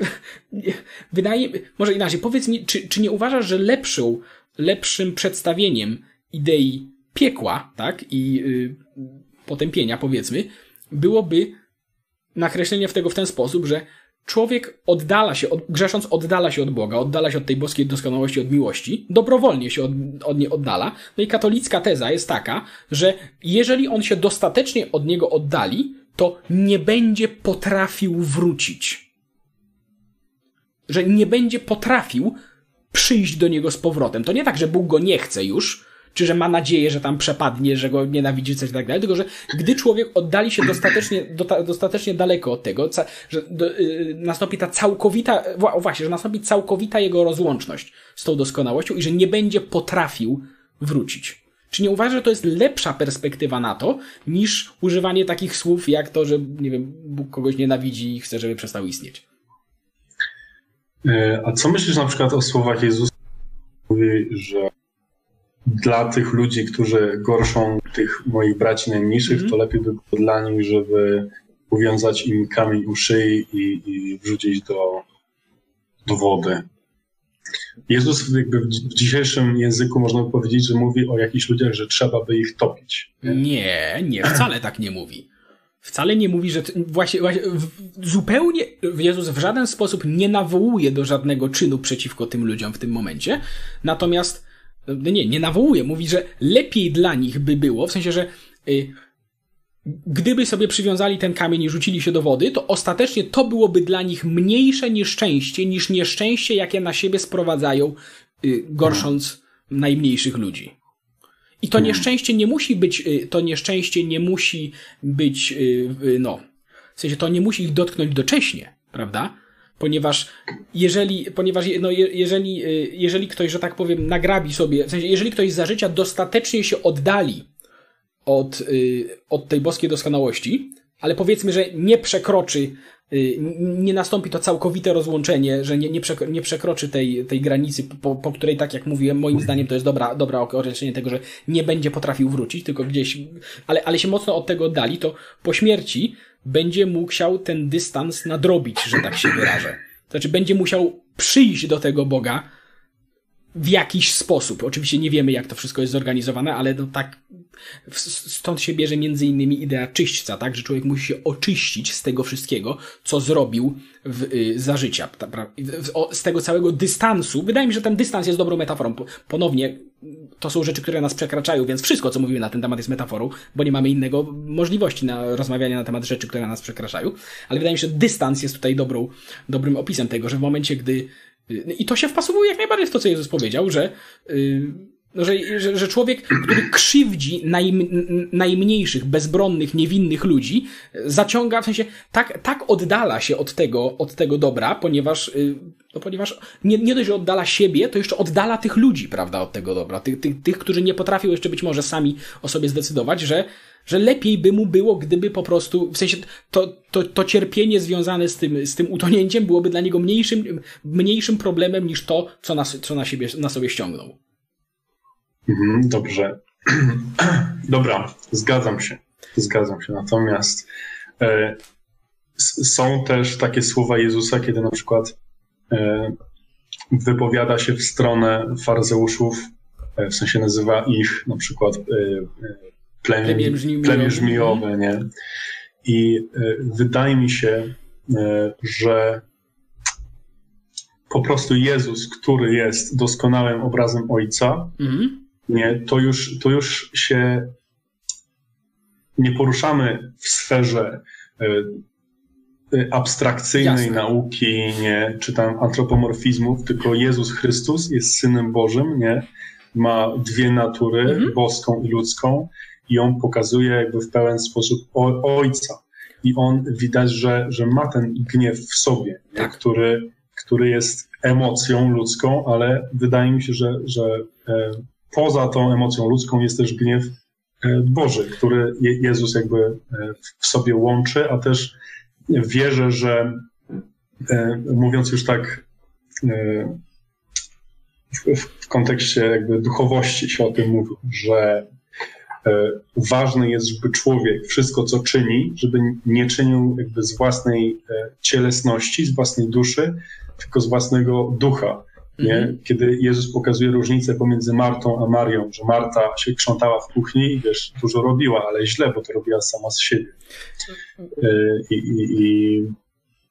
wydaje, może inaczej, powiedz mi, czy, czy nie uważasz, że lepszą, lepszym przedstawieniem idei piekła, tak, i y, potępienia, powiedzmy, byłoby nakreślenie w tego w ten sposób, że człowiek oddala się, od, grzesząc oddala się od Boga, oddala się od tej boskiej doskonałości, od miłości, dobrowolnie się od, od niej oddala. No i katolicka teza jest taka, że jeżeli on się dostatecznie od niego oddali, to nie będzie potrafił wrócić. Że nie będzie potrafił przyjść do niego z powrotem. To nie tak, że Bóg go nie chce już, czy że ma nadzieję, że tam przepadnie, że go nienawidzi, coś tak dalej, tylko że gdy człowiek oddali się dostatecznie, do, dostatecznie daleko od tego, że do, yy, nastąpi ta całkowita, właśnie, że nastąpi całkowita jego rozłączność z tą doskonałością i że nie będzie potrafił wrócić. Czy nie uważasz, że to jest lepsza perspektywa na to, niż używanie takich słów jak to, że, nie wiem, Bóg kogoś nienawidzi i chce, żeby przestał istnieć? E, a co myślisz na przykład o słowach Jezusa, mówi, że dla tych ludzi, którzy gorszą tych moich braci najmniejszych, mm. to lepiej by było dla nich, żeby uwiązać im kamień u szyi i, i wrzucić do, do wody. Jezus jakby w dzisiejszym języku można powiedzieć, że mówi o jakichś ludziach, że trzeba by ich topić. Nie, nie, wcale tak nie mówi. Wcale nie mówi, że właśnie, właśnie zupełnie Jezus w żaden sposób nie nawołuje do żadnego czynu przeciwko tym ludziom w tym momencie. Natomiast nie, nie nawołuje, mówi, że lepiej dla nich by było, w sensie, że y, gdyby sobie przywiązali ten kamień i rzucili się do wody, to ostatecznie to byłoby dla nich mniejsze nieszczęście niż nieszczęście, jakie na siebie sprowadzają, y, gorsząc najmniejszych ludzi. I to nieszczęście nie musi być, y, to nieszczęście nie musi być, y, no, w sensie to nie musi ich dotknąć docześnie, prawda? Ponieważ jeżeli, ponieważ no, jeżeli, y, jeżeli ktoś, że tak powiem, nagrabi sobie, w sensie, jeżeli ktoś za życia dostatecznie się oddali od, y, od tej boskiej doskonałości, ale powiedzmy, że nie przekroczy, y, nie nastąpi to całkowite rozłączenie, że nie, nie, przekroczy, nie przekroczy tej, tej granicy, po, po, której, tak jak mówiłem, moim zdaniem to jest dobra, dobra określenie tego, że nie będzie potrafił wrócić, tylko gdzieś, ale, ale się mocno od tego oddali, to po śmierci będzie musiał ten dystans nadrobić, że tak się wyrażę. Znaczy, będzie musiał przyjść do tego Boga w jakiś sposób. Oczywiście nie wiemy, jak to wszystko jest zorganizowane, ale no tak, stąd się bierze między innymi idea czyśćca, tak, że człowiek musi się oczyścić z tego wszystkiego, co zrobił w, y, za życia, z tego całego dystansu. Wydaje mi się, że ten dystans jest dobrą metaforą. Ponownie, to są rzeczy, które nas przekraczają, więc wszystko, co mówimy na ten temat jest metaforą, bo nie mamy innego możliwości na rozmawianie na temat rzeczy, które nas przekraczają. Ale wydaje mi się, że dystans jest tutaj dobrą, dobrym opisem tego, że w momencie, gdy i to się wpasowuje jak najbardziej w to, co Jezus powiedział, że, yy, że, że, że człowiek, który krzywdzi najm, najmniejszych, bezbronnych, niewinnych ludzi, zaciąga, w sensie tak, tak oddala się od tego, od tego dobra, ponieważ, yy, no ponieważ nie, nie dość, że oddala siebie, to jeszcze oddala tych ludzi, prawda, od tego dobra. Tych, tych, tych, którzy nie potrafią jeszcze być może sami o sobie zdecydować, że, że lepiej by mu było, gdyby po prostu, w sensie to, to, to cierpienie związane z tym, z tym utonięciem byłoby dla niego mniejszym, mniejszym problemem niż to, co na, co na, siebie, na sobie ściągnął. Mhm, dobrze. Dobra, zgadzam się. Zgadzam się. Natomiast e, są też takie słowa Jezusa, kiedy na przykład e, wypowiada się w stronę faryzeuszów, e, w sensie nazywa ich na przykład e, e, plemię, plemię żmijowe, nie? I e, wydaje mi się, że po prostu Jezus, który jest doskonałym obrazem Ojca, mhm. Nie, to już, to już się nie poruszamy w sferze e, abstrakcyjnej Jasne. nauki, nie, czy tam antropomorfizmów, tylko Jezus Chrystus jest Synem Bożym, nie, ma dwie natury, mhm. boską i ludzką i on pokazuje jakby w pełen sposób ojca. I on widać, że, że ma ten gniew w sobie, tak. który, który jest emocją ludzką, ale wydaje mi się, że, że e, poza tą emocją ludzką jest też gniew e, Boży, który Jezus jakby e, w sobie łączy, a też wierzę, że mówiąc już tak w kontekście jakby duchowości się o tym mówił, że E, ważne jest, żeby człowiek wszystko, co czyni, żeby nie czynił jakby z własnej e, cielesności, z własnej duszy, tylko z własnego ducha. Nie? Mhm. Kiedy Jezus pokazuje różnicę pomiędzy Martą a Marią, że Marta się krzątała w kuchni i wiesz, dużo robiła, ale źle, bo to robiła sama z siebie. E, I, i, i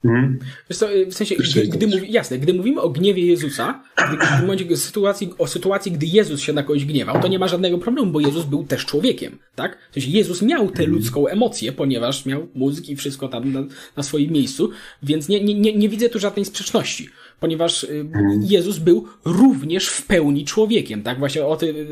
Mhm. Co, w sensie, gdy, gdy mówi, jasne, gdy mówimy o gniewie Jezusa, gdy, w momencie sytuacji, o sytuacji, gdy Jezus się na kogoś gniewał, to nie ma żadnego problemu, bo Jezus był też człowiekiem, tak? W sensie Jezus miał tę ludzką emocję, ponieważ miał mózg i wszystko tam na, na swoim miejscu, więc nie, nie, nie, nie widzę tu żadnej sprzeczności ponieważ y, Jezus był również w pełni człowiekiem, tak? Właśnie o ty,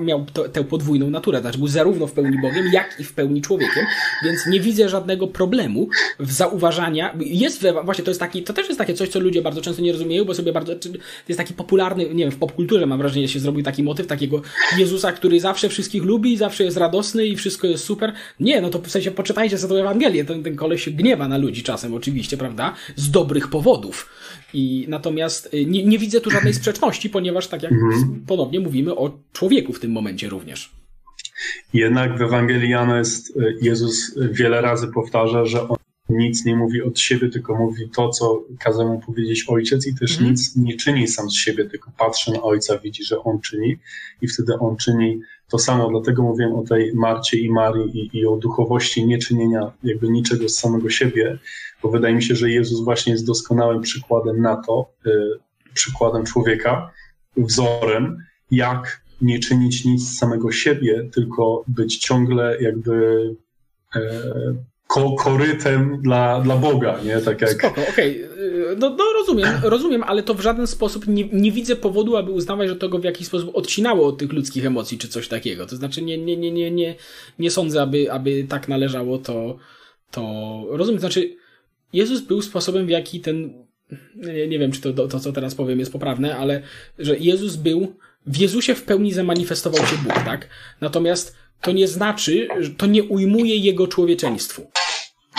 miał to, tę podwójną naturę, znaczy był zarówno w pełni Bogiem, jak i w pełni człowiekiem, więc nie widzę żadnego problemu w zauważania, jest właśnie to jest taki, to też jest takie coś, co ludzie bardzo często nie rozumieją, bo sobie bardzo, to jest taki popularny, nie wiem, w popkulturze mam wrażenie, się zrobił taki motyw takiego Jezusa, który zawsze wszystkich lubi, zawsze jest radosny i wszystko jest super. Nie, no to w sensie poczytajcie sobie tą Ewangelię, ten, ten koleś się gniewa na ludzi czasem oczywiście, prawda? Z dobrych powodów. I natomiast y, nie, nie widzę tu żadnej sprzeczności, ponieważ tak jak mhm. ponownie mówimy o człowieku w tym momencie również. Jednak w Ewangelii Jana jest, y, Jezus wiele razy powtarza, że on nic nie mówi od siebie, tylko mówi to, co kazał mu powiedzieć ojciec i też mhm. nic nie czyni sam z siebie, tylko patrzy na ojca, widzi, że on czyni i wtedy on czyni to samo. Dlatego mówiłem o tej Marcie i Marii i, i o duchowości nieczynienia jakby niczego z samego siebie, bo wydaje mi się, że Jezus właśnie jest doskonałym przykładem na to, y, przykładem człowieka, wzorem, jak nie czynić nic z samego siebie, tylko być ciągle jakby y, ko korytem dla, dla Boga, nie? Tak jak... Spoko, okej. Okay. No, no, rozumiem, rozumiem, ale to w żaden sposób nie, nie widzę powodu, aby uznawać, że to go w jakiś sposób odcinało od tych ludzkich emocji, czy coś takiego. To znaczy nie, nie, nie, nie, nie, nie sądzę, aby, aby tak należało to, to... Rozumiem, to znaczy Jezus był sposobem, w jaki ten nie, nie wiem, czy to, to, co teraz powiem, jest poprawne, ale że Jezus był, w Jezusie w pełni zamanifestował się Bóg, tak? Natomiast to nie znaczy, to nie ujmuje jego człowieczeństwu.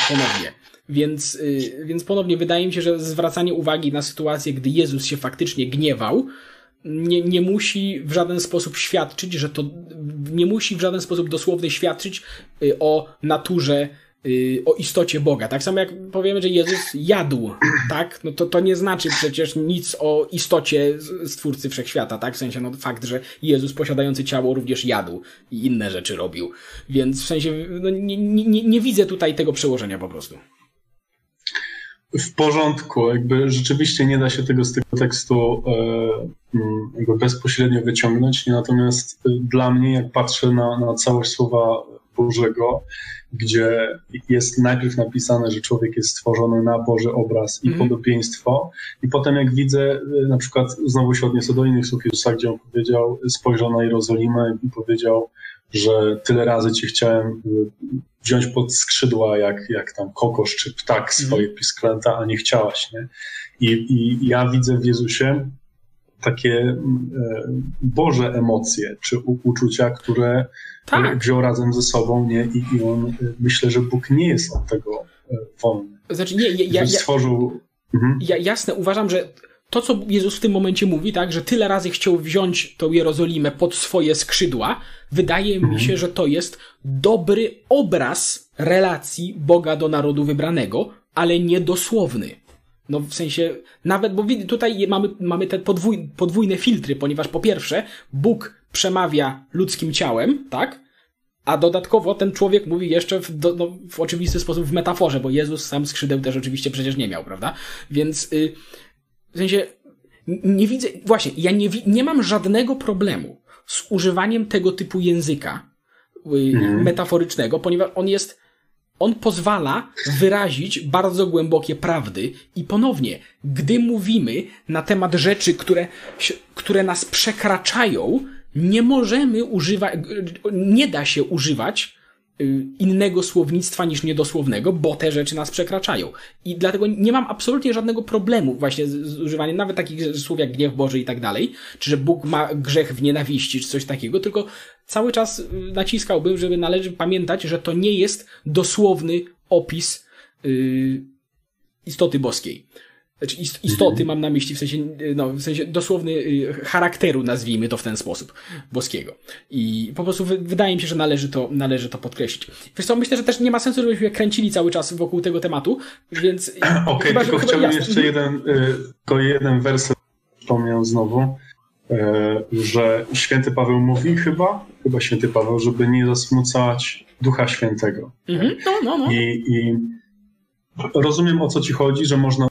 Ponownie. Więc, yy, więc ponownie wydaje mi się, że zwracanie uwagi na sytuację, gdy Jezus się faktycznie gniewał, nie, nie musi w żaden sposób świadczyć, że to nie musi w żaden sposób dosłownie świadczyć y, o naturze y, o istocie Boga. Tak samo jak powiemy, że Jezus jadł, tak? No to, to nie znaczy przecież nic o istocie Stwórcy Wszechświata, tak? W sensie, no fakt, że Jezus posiadający ciało również jadł i inne rzeczy robił. Więc w sensie, no, nie, nie, nie widzę tutaj tego przełożenia po prostu w porządku, jakby rzeczywiście nie da się tego z tego tekstu e, mm, bezpośrednio wyciągnąć, natomiast e, dla mnie, jak patrzę na, na całość Słowa Bożego, gdzie jest najpierw napisane, że człowiek jest stworzony na Boży obraz i mm. podobieństwo, i potem jak widzę, e, na przykład znowu się odniosę do innych słów Jezusa, gdzie on powiedział, spojrzał na Jerozolimę i powiedział, że tyle razy cię chciałem wziąć pod skrzydła jak, jak tam kokosz czy ptak mhm. swoje mm. pisklęta, a nie chciałaś, nie? I, I ja widzę w Jezusie takie e, Boże emocje czy uczucia, które tak. wziął razem ze sobą, nie? I, I on, e, myślę, że Bóg nie jest od tego e, wolny. Znaczy, nie, ja, ja, stworzył... Mhm. Ja, jasne, uważam, że to, co Jezus w tym momencie mówi, tak, że tyle razy chciał wziąć tą Jerozolimę pod swoje skrzydła, wydaje mhm. mi się, że to jest dobry obraz relacji Boga do narodu wybranego, ale niedosłowny. No w sensie, nawet, bo tutaj mamy, mamy te podwój, podwójne filtry, ponieważ po pierwsze, Bóg przemawia ludzkim ciałem, tak? A dodatkowo ten człowiek mówi jeszcze w, do, no, w oczywisty sposób w metaforze, bo Jezus sam skrzydeł też oczywiście przecież nie miał, prawda? Więc, y, w sensie, nie widzę, właśnie, ja nie, nie mam żadnego problemu z używaniem tego typu języka mm. metaforycznego, ponieważ on jest, on pozwala wyrazić bardzo głębokie prawdy i ponownie, gdy mówimy na temat rzeczy, które, które nas przekraczają, nie możemy używać, nie da się używać Y, innego słownictwa niż niedosłownego, bo te rzeczy nas przekraczają. I dlatego nie mam absolutnie żadnego problemu właśnie z, z używaniem nawet takich słów jak gniew Boży i tak dalej, czy że Bóg ma grzech w nienawiści, czy coś takiego, tylko cały czas y, naciskałbym, żeby należy pamiętać, że to nie jest dosłowny opis yy, istoty boskiej. Znaczy istoty mhm. mam na myśli, w sensie, no, w sensie dosłowny y, charakteru, nazwijmy to w ten sposób, boskiego. I po prostu wydaje mi się, że należy to, należy to podkreślić. Wiesz co, myślę, że też nie ma sensu, żebyśmy kręcili cały czas wokół tego tematu, więc... Okej, okay, tylko chciałbym jeszcze jeden, y, tylko jeden werset wspomniał znowu, y, że święty Paweł mówi chyba, chyba święty Paweł, żeby nie zasmucać Ducha Świętego. Mhm, no, no, no. I, I rozumiem o co ci chodzi, że można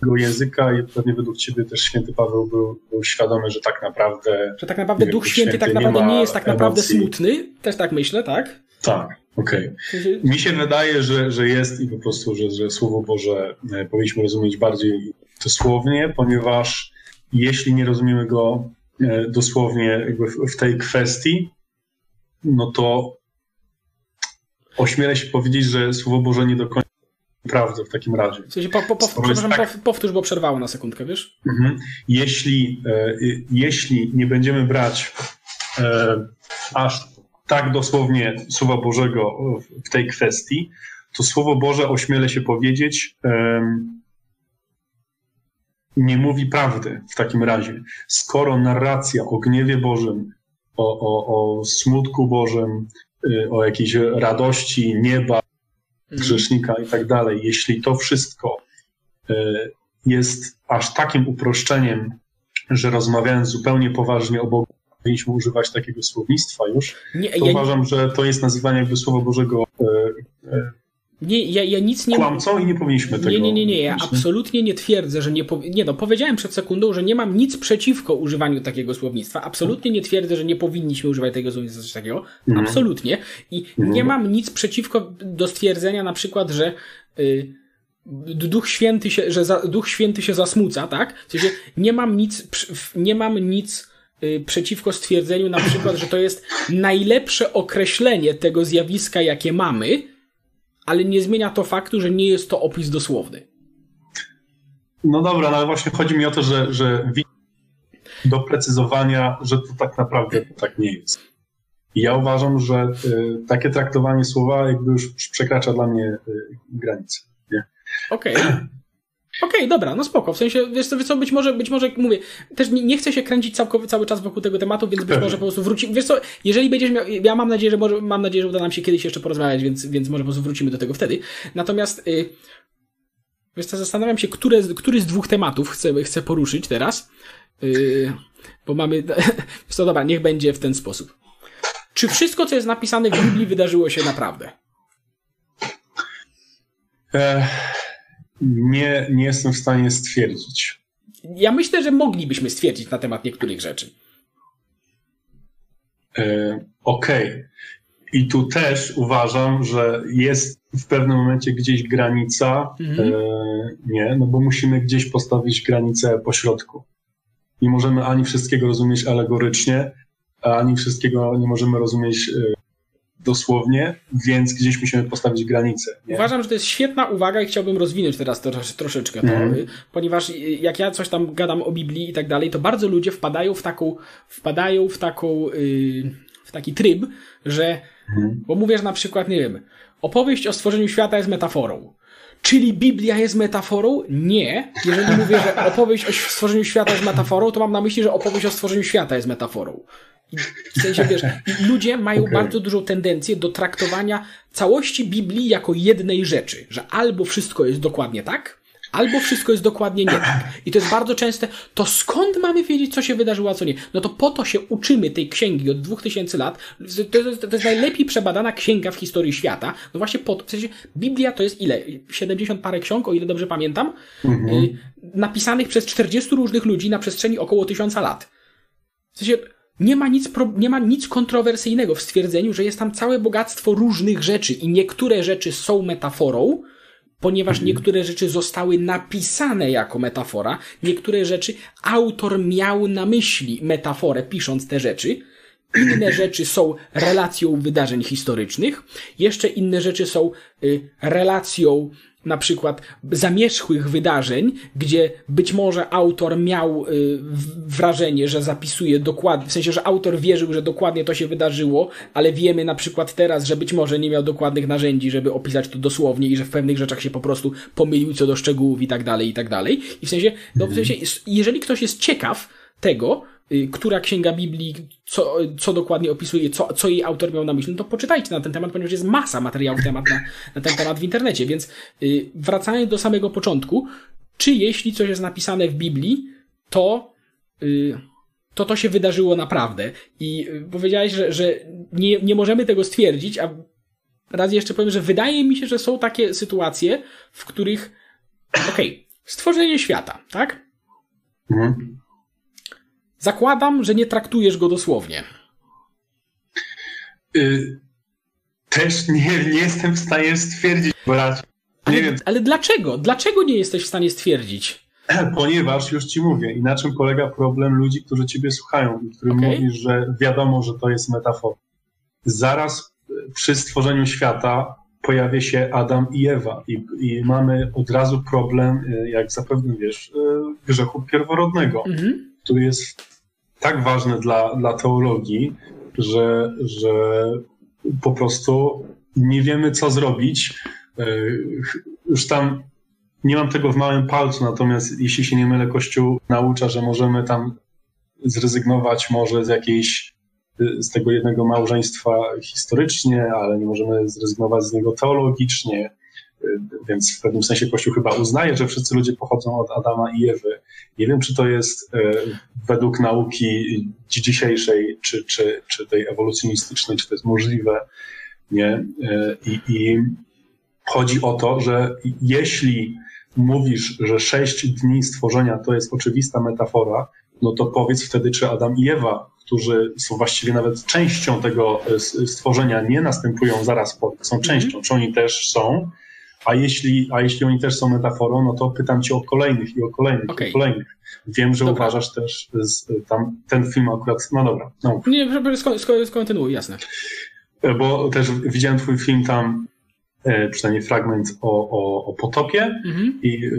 tego języka i pewnie według ciebie też święty Paweł był, był świadomy, że tak naprawdę... Że tak naprawdę Duch Święty, święty tak naprawdę nie, nie jest tak naprawdę emocji. smutny, też tak myślę, tak? Tak, okej. Okay. Mi się wydaje, że, że jest i po prostu, że, że Słowo Boże e, powinniśmy rozumieć bardziej dosłownie, ponieważ jeśli nie rozumiemy go e, dosłownie jakby w tej kwestii, no to ośmielę się powiedzieć, że Słowo Boże nie do końca prawdę w takim razie. W sensie, po, po, po, tak, powtórz, bo przerwało na sekundkę, wiesz? Mhm. Jeśli, e, jeśli nie będziemy brać e, aż tak dosłownie Słowa Bożego w tej kwestii, to Słowo Boże, ośmielę się powiedzieć, e, nie mówi prawdy w takim razie. Skoro narracja o gniewie Bożym, o, o, o smutku Bożym, e, o jakiejś radości nieba, grzesznika i tak dalej. Jeśli to wszystko e, jest aż takim uproszczeniem, że rozmawiając zupełnie poważnie o Bogu, powinniśmy używać takiego słownictwa już, nie, to ja uważam, nie... że to jest nazywanie jakby Słowa Bożego e, nie, ja, ja nic nie... Kłamcą i nie powinniśmy tego... Nie, nie, nie, nie. Ja absolutnie nie twierdzę, że nie... Nie no, powiedziałem przed sekundą, że nie mam nic przeciwko używaniu takiego słownictwa. Absolutnie nie twierdzę, że nie powinniśmy używać tego słownictwa, coś takiego. Mhm. Absolutnie. I mhm. nie mam nic przeciwko do stwierdzenia na przykład, że... Y, Duch Święty się, że za, Duch Święty się zasmuca, tak? W sensie nie mam nic, nie mam nic y, przeciwko stwierdzeniu na przykład, że to jest najlepsze określenie tego zjawiska, jakie mamy, ale nie zmienia to faktu, że nie jest to opis dosłowny. No dobra, no ale właśnie chodzi mi o to, że, że doprecyzowania, że to tak naprawdę tak nie jest. I ja uważam, że y, takie traktowanie słowa jakby już przekracza dla mnie y, granice. Okej. Okay. Okej, okay, dobra, no spoko. W sensie, wiesz co, wiesz co być może, być może, mówię, też nie, nie chcę się kręcić cały, cały czas wokół tego tematu, więc być może po prostu wrócimy. Wiesz co, jeżeli będziesz miał, ja mam nadzieję, że może, mam nadzieję, że uda nam się kiedyś jeszcze porozmawiać, więc, więc może po prostu wrócimy do tego wtedy. Natomiast, y, wiesz co, zastanawiam się, które, który z dwóch tematów chcę, chcę poruszyć teraz, y, bo mamy, wiesz co, dobra, niech będzie w ten sposób. Czy wszystko, co jest napisane w Biblii wydarzyło się naprawdę? Ech nie, nie jestem w stanie stwierdzić. Ja myślę, że moglibyśmy stwierdzić na temat niektórych rzeczy. E, Okej. Okay. I tu też uważam, że jest w pewnym momencie gdzieś granica. Mhm. E, nie, no bo musimy gdzieś postawić granicę pośrodku. Nie możemy ani wszystkiego rozumieć alegorycznie, ani wszystkiego nie możemy rozumieć e, dosłownie, więc gdzieś musimy postawić granicę. Nie? Uważam, że to jest świetna uwaga i chciałbym rozwinąć teraz to, troszeczkę to, mm. ponieważ jak ja coś tam gadam o Biblii i tak dalej, to bardzo ludzie wpadają w taką, wpadają w taką, yy, w taki tryb, że, mm. bo mówisz na przykład, nie wiem, opowieść o stworzeniu świata jest metaforą. Czyli Biblia jest metaforą? Nie. Jeżeli mówię, że opowieść o stworzeniu świata jest metaforą, to mam na myśli, że opowieść o stworzeniu świata jest metaforą. W sensie, wiesz, ludzie mają okay. bardzo dużą tendencję do traktowania całości Biblii jako jednej rzeczy, że albo wszystko jest dokładnie tak, albo wszystko jest dokładnie nie tak. I to jest bardzo częste. To skąd mamy wiedzieć, co się wydarzyło, a co nie? No to po to się uczymy tej księgi od 2000 lat. To jest, to jest najlepiej przebadana księga w historii świata. No właśnie po to. W sensie Biblia to jest ile? 70 parę ksiąg, o ile dobrze pamiętam, mhm. Y, napisanych przez 40 różnych ludzi na przestrzeni około 1000 lat. W sensie nie ma, nic, nie ma nic kontrowersyjnego w stwierdzeniu, że jest tam całe bogactwo różnych rzeczy i niektóre rzeczy są metaforą, ponieważ mhm. niektóre rzeczy zostały napisane jako metafora, niektóre rzeczy autor miał na myśli metaforę pisząc te rzeczy, inne rzeczy są relacją wydarzeń historycznych, jeszcze inne rzeczy są y, relacją na przykład zamierzchłych wydarzeń, gdzie być może autor miał y, wrażenie, że zapisuje dokładnie, w sensie, że autor wierzył, że dokładnie to się wydarzyło, ale wiemy na przykład teraz, że być może nie miał dokładnych narzędzi, żeby opisać to dosłownie i że w pewnych rzeczach się po prostu pomylił co do szczegółów i tak dalej, i tak dalej. I w sensie, no, w sensie, jeżeli ktoś jest ciekaw tego, która księga Biblii, co, co dokładnie opisuje, co, co jej autor miał na myśli, no to poczytajcie na ten temat, ponieważ jest masa materiałów temat na, na ten temat w internecie. Więc yy, wracając do samego początku, czy jeśli coś jest napisane w Biblii, to yy, to to się wydarzyło naprawdę. I y, powiedziałeś, że, że nie, nie możemy tego stwierdzić, a raz jeszcze powiem, że wydaje mi się, że są takie sytuacje, w których okej, okay, stworzenie świata, tak? Mhm. Zakładam, że nie traktujesz go dosłownie. Y, też nie, nie jestem w stanie stwierdzić, brać. Nie ale, wiem. ale dlaczego? Dlaczego nie jesteś w stanie stwierdzić? Ponieważ już ci mówię, i na czym polega problem ludzi, którzy ciebie słuchają i którym okay. mówisz, że wiadomo, że to jest metafora. Zaraz przy stworzeniu świata pojawia się Adam i Ewa i, i mamy od razu problem, y, jak zapewne wiesz, y, grzechu pierworodnego, mm -hmm. który jest tak ważne dla, dla teologii, że, że po prostu nie wiemy, co zrobić. E, już tam nie mam tego w małym palcu, natomiast jeśli się nie mylę, Kościół naucza, że możemy tam zrezygnować może z jakiejś z tego jednego małżeństwa historycznie, ale nie możemy zrezygnować z niego teologicznie. Więc w pewnym sensie Kościół chyba uznaje, że wszyscy ludzie pochodzą od Adama i Ewy. Nie wiem, czy to jest e, według nauki dzisiejszej, czy, czy, czy tej ewolucjonistycznej, czy to jest możliwe. Nie? E, I, I chodzi o to, że jeśli mówisz, że sześć dni stworzenia to jest oczywista metafora, no to powiedz wtedy, czy Adam i Ewa, którzy są właściwie nawet częścią tego e, stworzenia, nie następują zaraz po, są częścią, czy oni też są, a jeśli, a jeśli oni też są metaforą, no to pytam cię o kolejnych i o kolejnych okay. i o kolejnych. Wiem, że dobra. uważasz też z, tam ten film akurat, no dobra. No. Nie, sko, sko, skontynuuj, jasne. Bo też widziałem twój film tam przynajmniej fragment o, o, o potopie mhm. i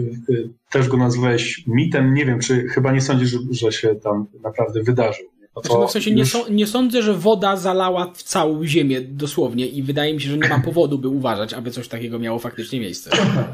też go nazwałeś mitem. Nie wiem, czy chyba nie sądzisz, że, że się tam naprawdę wydarzył. No znaczy, no w sensie już... nie, so, nie, sądzę, że woda zalała całą ziemię dosłownie i wydaje mi się, że nie ma powodu, by uważać, aby coś takiego miało faktycznie miejsce. Okej,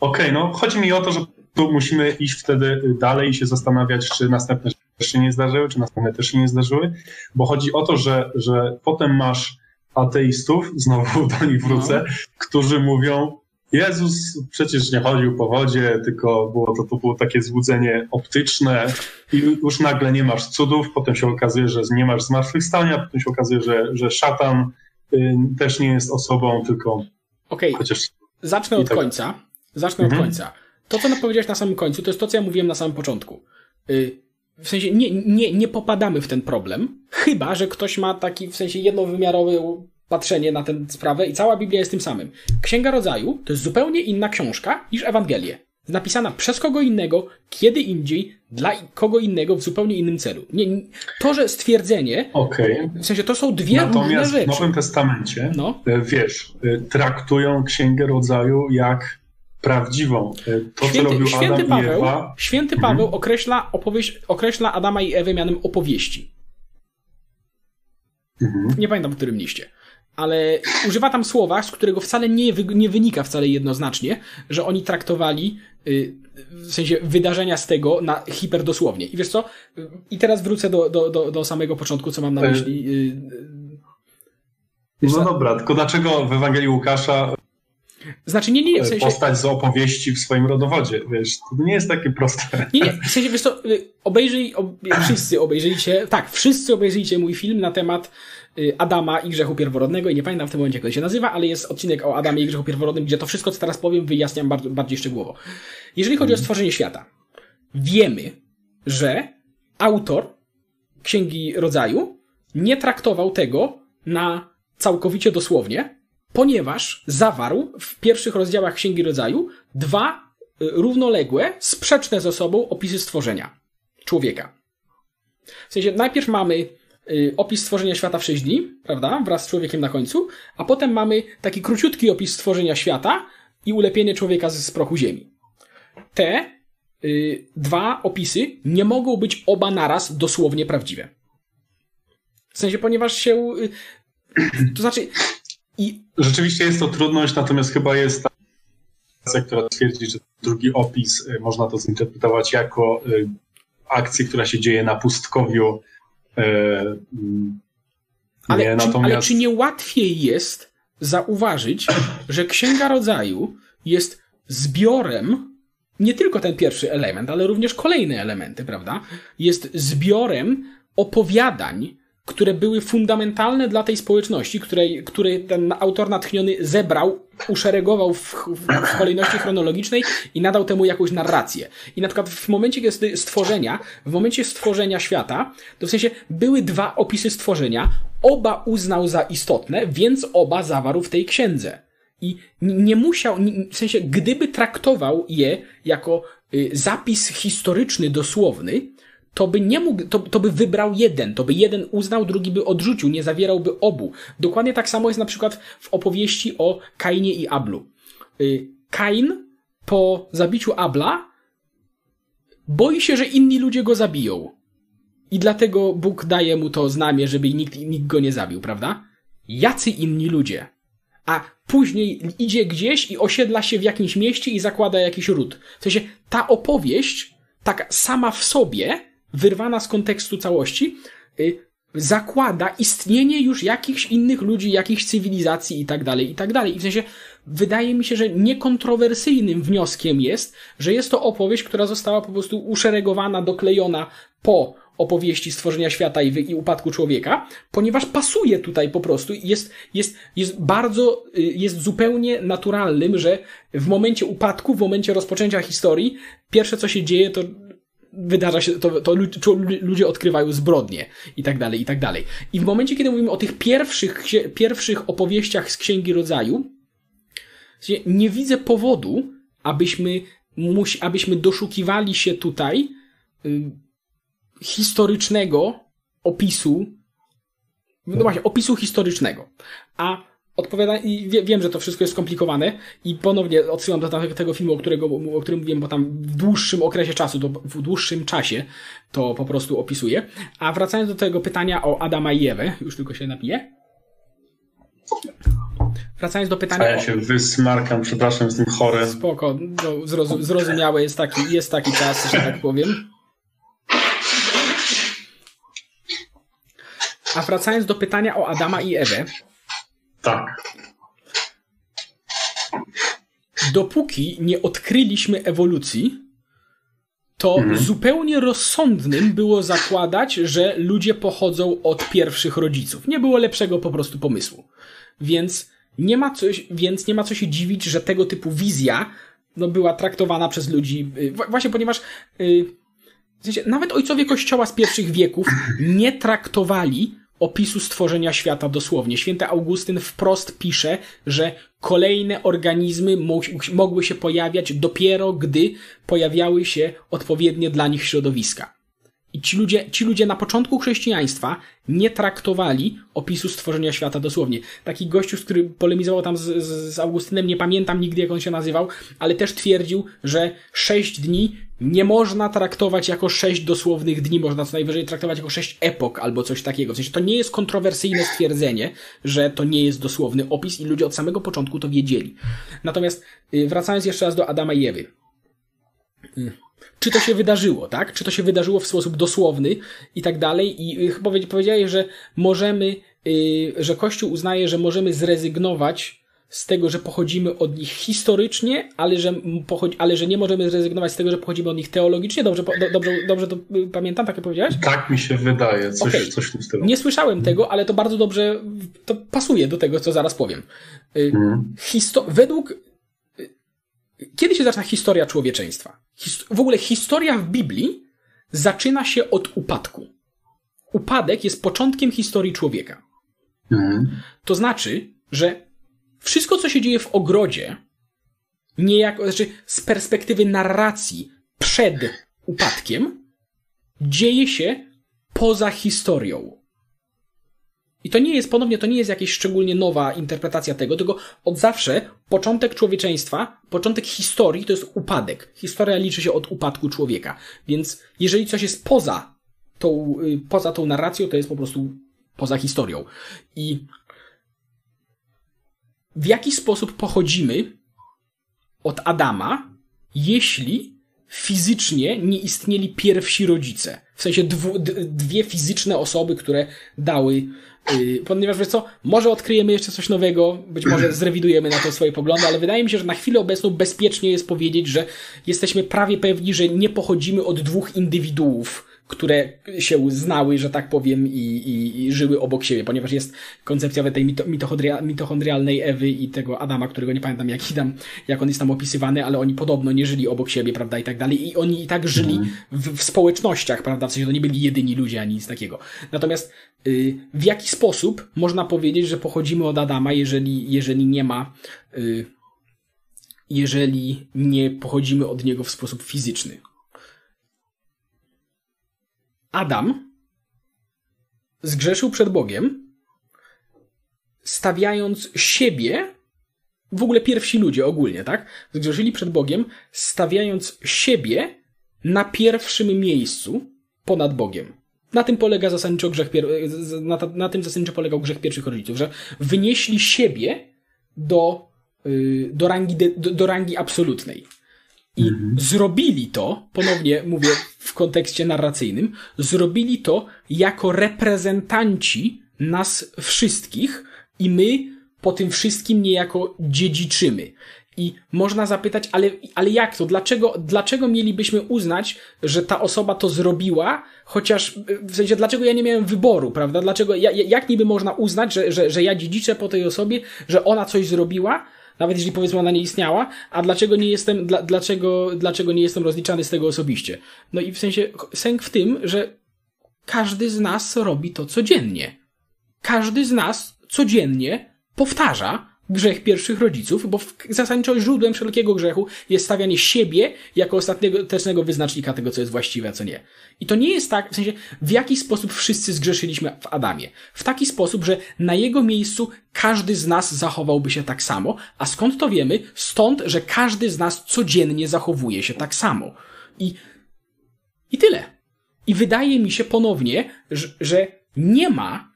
okay, no chodzi mi o to, że tu musimy iść wtedy dalej i się zastanawiać, czy następne też się nie zdarzyły, czy następne też się nie zdarzyły, bo chodzi o to, że, że potem masz ateistów, znowu do nich wrócę, no. którzy mówią, Jezus przecież nie chodził po wodzie, tylko było to, to było takie złudzenie optyczne i już nagle nie masz cudów, potem się okazuje, że nie masz zmartwychwstania, potem się okazuje, że, że szatan y, też nie jest osobą, tylko... Okej, okay. chociaż... zacznę od tak... końca. Zacznę mhm. od końca. To, co powiedziałeś na samym końcu, to jest to, co ja mówiłem na samym początku. Y, w sensie nie, nie, nie popadamy w ten problem, chyba, że ktoś ma taki w sensie jednowymiarowy patrzenie na tę sprawę i cała Biblia jest tym samym. Księga Rodzaju to jest zupełnie inna książka niż Ewangelie. Napisana przez kogo innego, kiedy indziej, dla kogo innego w zupełnie innym celu. Nie, to, że stwierdzenie, okay. w sensie to są dwie Natomiast różne rzeczy. w Nowym Testamencie, no. E, wiesz, e, traktują Księgę Rodzaju jak prawdziwą. E, to, święty, co robił święty Adam Paweł, i Ewa. Święty mhm. Paweł określa, opowieść, określa Adama i Ewę mianem opowieści. Mhm. Nie pamiętam w którym liście ale używa tam słowa, z którego wcale nie, nie wynika wcale jednoznacznie, że oni traktowali y, w sensie wydarzenia z tego na hiperdosłownie. I wiesz co? I teraz wrócę do, do, do, do samego początku, co mam na e, myśli. Y, no dobra, tylko dlaczego w Ewangelii Łukasza znaczy, nie, nie, nie. W sensie... Postać z opowieści w swoim rodowodzie, wiesz, to nie jest takie proste. Nie, nie, w sensie, wiesz co, y, obejrzyj, ob, wszyscy obejrzyjcie, tak, wszyscy obejrzyjcie mój film na temat Y, Adama i grzechu pierworodnego i nie pamiętam w tym momencie, jak to się nazywa, ale jest odcinek o Adamie i grzechu pierworodnym, gdzie to wszystko, co teraz powiem, wyjaśniam bardzo, bardziej szczegółowo. Jeżeli chodzi o stworzenie świata, wiemy, że autor Księgi Rodzaju nie traktował tego na całkowicie dosłownie, ponieważ zawarł w pierwszych rozdziałach Księgi Rodzaju dwa y, równoległe, sprzeczne ze sobą opisy stworzenia człowieka. W sensie najpierw mamy Y, opis stworzenia świata w 6 dni, prawda? Wraz z człowiekiem na końcu, a potem mamy taki króciutki opis stworzenia świata i ulepienie człowieka z, prochu ziemi. Te y, dwa opisy nie mogą być oba naraz dosłownie prawdziwe. W sensie, ponieważ się. Y, to znaczy. I... Rzeczywiście jest to trudność, natomiast chyba jest ta która twierdzi, że drugi opis y, można to zinterpretować jako y, akcję, która się dzieje na pustkowiu ale, nie, czy, natomiast... ale czy nie łatwiej jest zauważyć, że Księga Rodzaju jest zbiorem, nie tylko ten pierwszy element, ale również kolejne elementy, prawda? Jest zbiorem opowiadań, które były fundamentalne dla tej społeczności, której, której ten autor natchniony zebrał, uszeregował w, w, kolejności chronologicznej i nadał temu jakąś narrację. I na przykład w momencie stworzenia, w momencie stworzenia świata, to w sensie były dwa opisy stworzenia, oba uznał za istotne, więc oba zawarł w tej księdze. I nie musiał, w sensie, gdyby traktował je jako y, zapis historyczny dosłowny, to by nie mógł, to, to by wybrał jeden, to by jeden uznał, drugi by odrzucił, nie zawierałby obu. Dokładnie tak samo jest na przykład w opowieści o Kainie i Ablu. Y, Kain po zabiciu Abla boi się, że inni ludzie go zabiją. I dlatego Bóg daje mu to znamie, żeby nikt, nikt go nie zabił, prawda? Jacy inni ludzie? A później idzie gdzieś i osiedla się w jakimś mieście i zakłada jakiś ród. W sensie, ta opowieść, tak sama w sobie, wyrwana z kontekstu całości, y, zakłada istnienie już jakichś innych ludzi, jakichś cywilizacji i tak dalej, i tak dalej. I w sensie wydaje mi się, że niekontrowersyjnym wnioskiem jest, że jest to opowieść, która została po prostu uszeregowana, doklejona po opowieści stworzenia świata i, i upadku człowieka, ponieważ pasuje tutaj po prostu jest, jest, jest bardzo, y, jest zupełnie naturalnym, że w momencie upadku, w momencie rozpoczęcia historii, pierwsze co się dzieje to wydarza się, to, to ludzie odkrywają zbrodnie i tak dalej, i tak dalej. I w momencie, kiedy mówimy o tych pierwszych, pierwszych opowieściach z Księgi Rodzaju, nie widzę powodu, abyśmy, abyśmy doszukiwali się tutaj y, historycznego opisu, no właśnie, opisu historycznego. A odpowiada i wie, wiem, że to wszystko jest skomplikowane i ponownie odsyłam do tego filmu, o, którego, o którym mówiłem, bo tam w dłuższym okresie czasu, to w dłuższym czasie to po prostu opisuję. A wracając do tego pytania o Adama i Ewę, już tylko się napiję. Wracając do pytania. A ja się o... wysmarkam, przepraszam, jestem chory. Spoko, no, zrozum zrozumiałe jest taki, jest taki czas, że tak powiem. A wracając do pytania o Adama i Ewę. Tak. Dopóki nie odkryliśmy ewolucji, to mhm. zupełnie rozsądnym było zakładać, że ludzie pochodzą od pierwszych rodziców. Nie było lepszego po prostu pomysłu. Więc nie ma coś, więc nie ma co się dziwić, że tego typu wizja no, była traktowana przez ludzi, y, właśnie ponieważ yy, w sensie, nawet ojcowie kościoła z pierwszych wieków nie traktowali opisu stworzenia świata dosłownie. Święty Augustyn wprost pisze, że kolejne organizmy mogły się pojawiać dopiero gdy pojawiały się odpowiednie dla nich środowiska. I ci ludzie, ci ludzie na początku chrześcijaństwa nie traktowali opisu stworzenia świata dosłownie. Taki gościu, który polemizował tam z, z, z Augustynem, nie pamiętam nigdy jak on się nazywał, ale też twierdził, że sześć dni nie można traktować jako sześć dosłownych dni, można co najwyżej traktować jako sześć epok albo coś takiego. W sensie to nie jest kontrowersyjne stwierdzenie, że to nie jest dosłowny opis i ludzie od samego początku to wiedzieli. Natomiast y, wracając jeszcze raz do Adama i Ewy. Y, czy to się wydarzyło, tak? Czy to się wydarzyło w sposób dosłowny i tak dalej. I chyba powiedziałeś, że możemy, yy, że Kościół uznaje, że możemy zrezygnować z tego, że pochodzimy od nich historycznie, ale że, ale że nie możemy zrezygnować z tego, że pochodzimy od nich teologicznie. Dobrze, do, dobrze, dobrze to y, pamiętam, tak jak powiedziałeś? Tak mi się wydaje, coś, okay. coś w tym stylu. Nie słyszałem tego, ale to bardzo dobrze to pasuje do tego, co zaraz powiem. Hmm. Histo- według kiedy się zaczyna historia człowieczeństwa? w ogóle historia w Biblii zaczyna się od upadku. Upadek jest początkiem historii człowieka. Mhm. To znaczy, że wszystko, co się dzieje w ogrodzie, niejako, znaczy z perspektywy narracji przed upadkiem, dzieje się poza historią. I to nie jest, ponownie, to nie jest jakaś szczególnie nowa interpretacja tego, tylko od zawsze początek człowieczeństwa, początek historii to jest upadek. Historia liczy się od upadku człowieka. Więc jeżeli coś jest poza tą, y, poza tą narracją, to jest po prostu poza historią. I w jaki sposób pochodzimy od Adama, jeśli fizycznie nie istnieli pierwsi rodzice? W sensie dwu, dwie fizyczne osoby, które dały ponieważ wiesz co, może odkryjemy jeszcze coś nowego, być może zrewidujemy na to swoje poglądy, ale wydaje mi się, że na chwilę obecną bezpiecznie jest powiedzieć, że jesteśmy prawie pewni, że nie pochodzimy od dwóch indywiduów, które się znały, że tak powiem, i, i, i żyły obok siebie, ponieważ jest koncepcja tej mito, mitochondria, mitochondrialnej Ewy i tego Adama, którego nie pamiętam jak, tam, jak on jest tam opisywany, ale oni podobno nie żyli obok siebie, prawda, i tak dalej. I oni i tak żyli mhm. w, w społecznościach, prawda, w sensie to nie byli jedyni ludzie ani nic takiego. Natomiast y, w jaki sposób można powiedzieć, że pochodzimy od Adama, jeżeli, jeżeli nie ma, y, jeżeli nie pochodzimy od niego w sposób fizyczny? Adam zgrzeszył przed Bogiem, stawiając siebie, w ogóle pierwsi ludzie ogólnie, tak? Zgrzeszyli przed Bogiem, stawiając siebie na pierwszym miejscu ponad Bogiem. Na tym polega zasadniczo grzech, na, na tym zasadniczo polegał grzech pierwszych rodziców, że wynieśli siebie do, y, do, rangi, do, do rangi absolutnej. I mhm. zrobili to, ponownie mówię w kontekście narracyjnym, zrobili to jako reprezentanci nas wszystkich i my po tym wszystkim niejako dziedziczymy. I można zapytać, ale, ale jak to? Dlaczego, dlaczego mielibyśmy uznać, że ta osoba to zrobiła, chociaż w sensie, dlaczego ja nie miałem wyboru, prawda? Dlaczego, jak niby można uznać, że, że, że ja dziedziczę po tej osobie, że ona coś zrobiła, nawet jeśli powiedzmy ona nie istniała, a dlaczego nie jestem, dla, dlaczego, dlaczego nie jestem rozliczany z tego osobiście? No i w sensie sęk w tym, że każdy z nas robi to codziennie. Każdy z nas codziennie powtarza grzech pierwszych rodziców, bo zasadniczo źródłem wszelkiego grzechu jest stawianie siebie jako ostatecznego wyznacznika tego, co jest właściwe, a co nie. I to nie jest tak, w sensie, w jaki sposób wszyscy zgrzeszyliśmy w Adamie. W taki sposób, że na jego miejscu każdy z nas zachowałby się tak samo. A skąd to wiemy? Stąd, że każdy z nas codziennie zachowuje się tak samo. I, i tyle. I wydaje mi się ponownie, że, że nie ma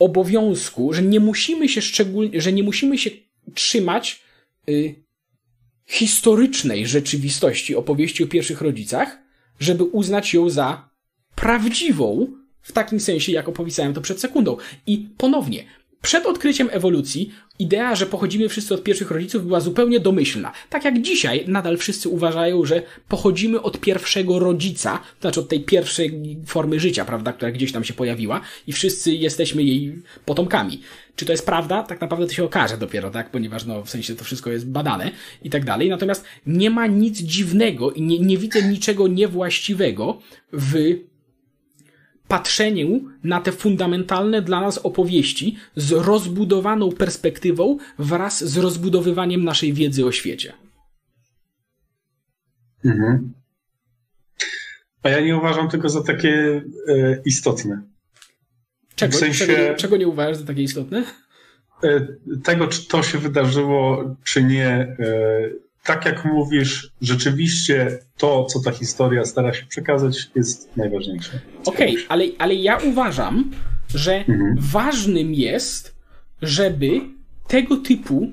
obowiązku, że nie musimy się szczególnie, że nie musimy się trzymać y, historycznej rzeczywistości opowieści o pierwszych rodzicach, żeby uznać ją za prawdziwą, w takim sensie, jak opisałem to przed sekundą. I ponownie, przed odkryciem ewolucji idea, że pochodzimy wszyscy od pierwszych rodziców była zupełnie domyślna. Tak jak dzisiaj nadal wszyscy uważają, że pochodzimy od pierwszego rodzica, to znaczy od tej pierwszej formy życia, prawda, która gdzieś tam się pojawiła i wszyscy jesteśmy jej potomkami. Czy to jest prawda? Tak naprawdę to się okaże dopiero, tak? Ponieważ no, w sensie to wszystko jest badane i tak dalej. Natomiast nie ma nic dziwnego i nie, nie widzę niczego niewłaściwego w patrzeniu na te fundamentalne dla nas opowieści z rozbudowaną perspektywą wraz z rozbudowywaniem naszej wiedzy o świecie. Mhm. A ja nie uważam tego za takie e, istotne. Czego, w sensie, czego, czego nie uważasz za takie istotne? E, tego, czy to się wydarzyło, czy nie. E, tak jak mówisz, rzeczywiście to, co ta historia stara się przekazać, jest najważniejsze. Okej, okay, ale, ale ja uważam, że mhm. ważnym jest, żeby tego typu.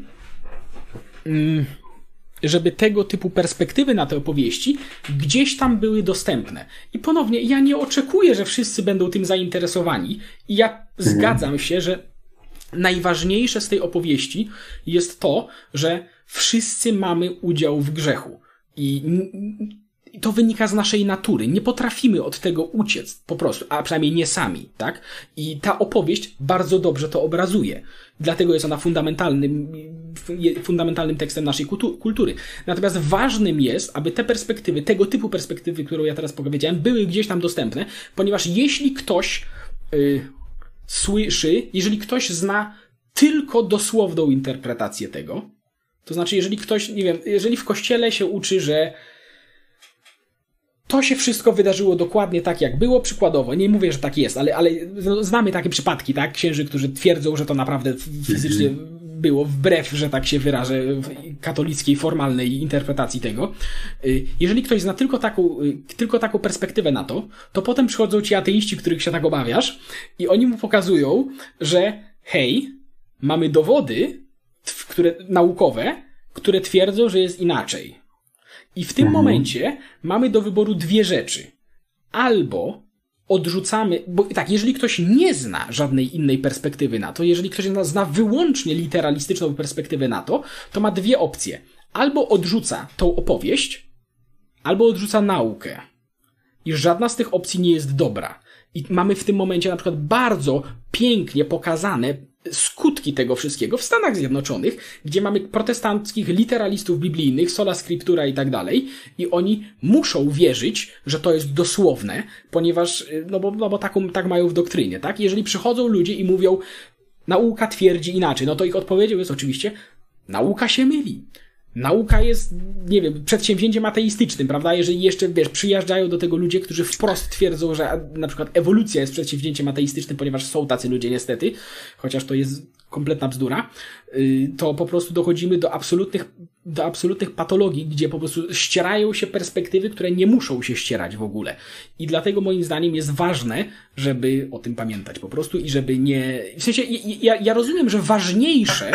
Mm, żeby tego typu perspektywy na te opowieści gdzieś tam były dostępne. I ponownie, ja nie oczekuję, że wszyscy będą tym zainteresowani. I ja mhm. zgadzam się, że najważniejsze z tej opowieści jest to, że wszyscy mamy udział w grzechu. I to wynika z naszej natury. Nie potrafimy od tego uciec, po prostu, a przynajmniej nie sami, tak? I ta opowieść bardzo dobrze to obrazuje. Dlatego jest ona fundamentalnym, fundamentalnym tekstem naszej kultury. Natomiast ważnym jest, aby te perspektywy, tego typu perspektywy, którą ja teraz powiedziałem, były gdzieś tam dostępne, ponieważ jeśli ktoś yy, słyszy, jeżeli ktoś zna tylko dosłowną interpretację tego, to znaczy, jeżeli ktoś, nie wiem, jeżeli w kościele się uczy, że to się wszystko wydarzyło dokładnie tak, jak było, przykładowo. Nie mówię, że tak jest, ale, ale znamy takie przypadki, tak? Księży, którzy twierdzą, że to naprawdę fizycznie było, wbrew, że tak się wyrażę, katolickiej, formalnej interpretacji tego. Y, jeżeli ktoś zna tylko taką, y, tylko taką perspektywę na to, to potem przychodzą ci ateiści, których się tak obawiasz, i oni mu pokazują, że hej, mamy dowody, które, naukowe, które twierdzą, że jest inaczej. I w tym mhm. momencie mamy do wyboru dwie rzeczy. Albo odrzucamy, bo tak, jeżeli ktoś nie zna żadnej innej perspektywy na to, jeżeli ktoś zna wyłącznie literalistyczną perspektywę na to, to ma dwie opcje. Albo odrzuca tą opowieść, albo odrzuca naukę. I żadna z tych opcji nie jest dobra. I mamy w tym momencie na przykład bardzo pięknie pokazane skutki tego wszystkiego w Stanach Zjednoczonych, gdzie mamy protestanckich literalistów biblijnych, sola scriptura i tak dalej, i oni muszą wierzyć, że to jest dosłowne, ponieważ, y, no bo, no bo taką, tak mają w doktrynie, tak? Jeżeli przychodzą ludzie i mówią, nauka twierdzi inaczej, no to ich odpowiedzią jest oczywiście, nauka się myli. Nauka jest, nie wiem, przedsięwzięciem ateistycznym, prawda? Jeżeli jeszcze, wiesz, przyjeżdżają do tego ludzie, którzy wprost twierdzą, że na przykład ewolucja jest przedsięwzięciem ateistycznym, ponieważ są tacy ludzie niestety, chociaż to jest kompletna bzdura, y, to po prostu dochodzimy do absolutnych, do absolutnych patologii, gdzie po prostu ścierają się perspektywy, które nie muszą się ścierać w ogóle. I dlatego moim zdaniem jest ważne, żeby o tym pamiętać po prostu i żeby nie... W sensie, ja, ja rozumiem, że ważniejsze,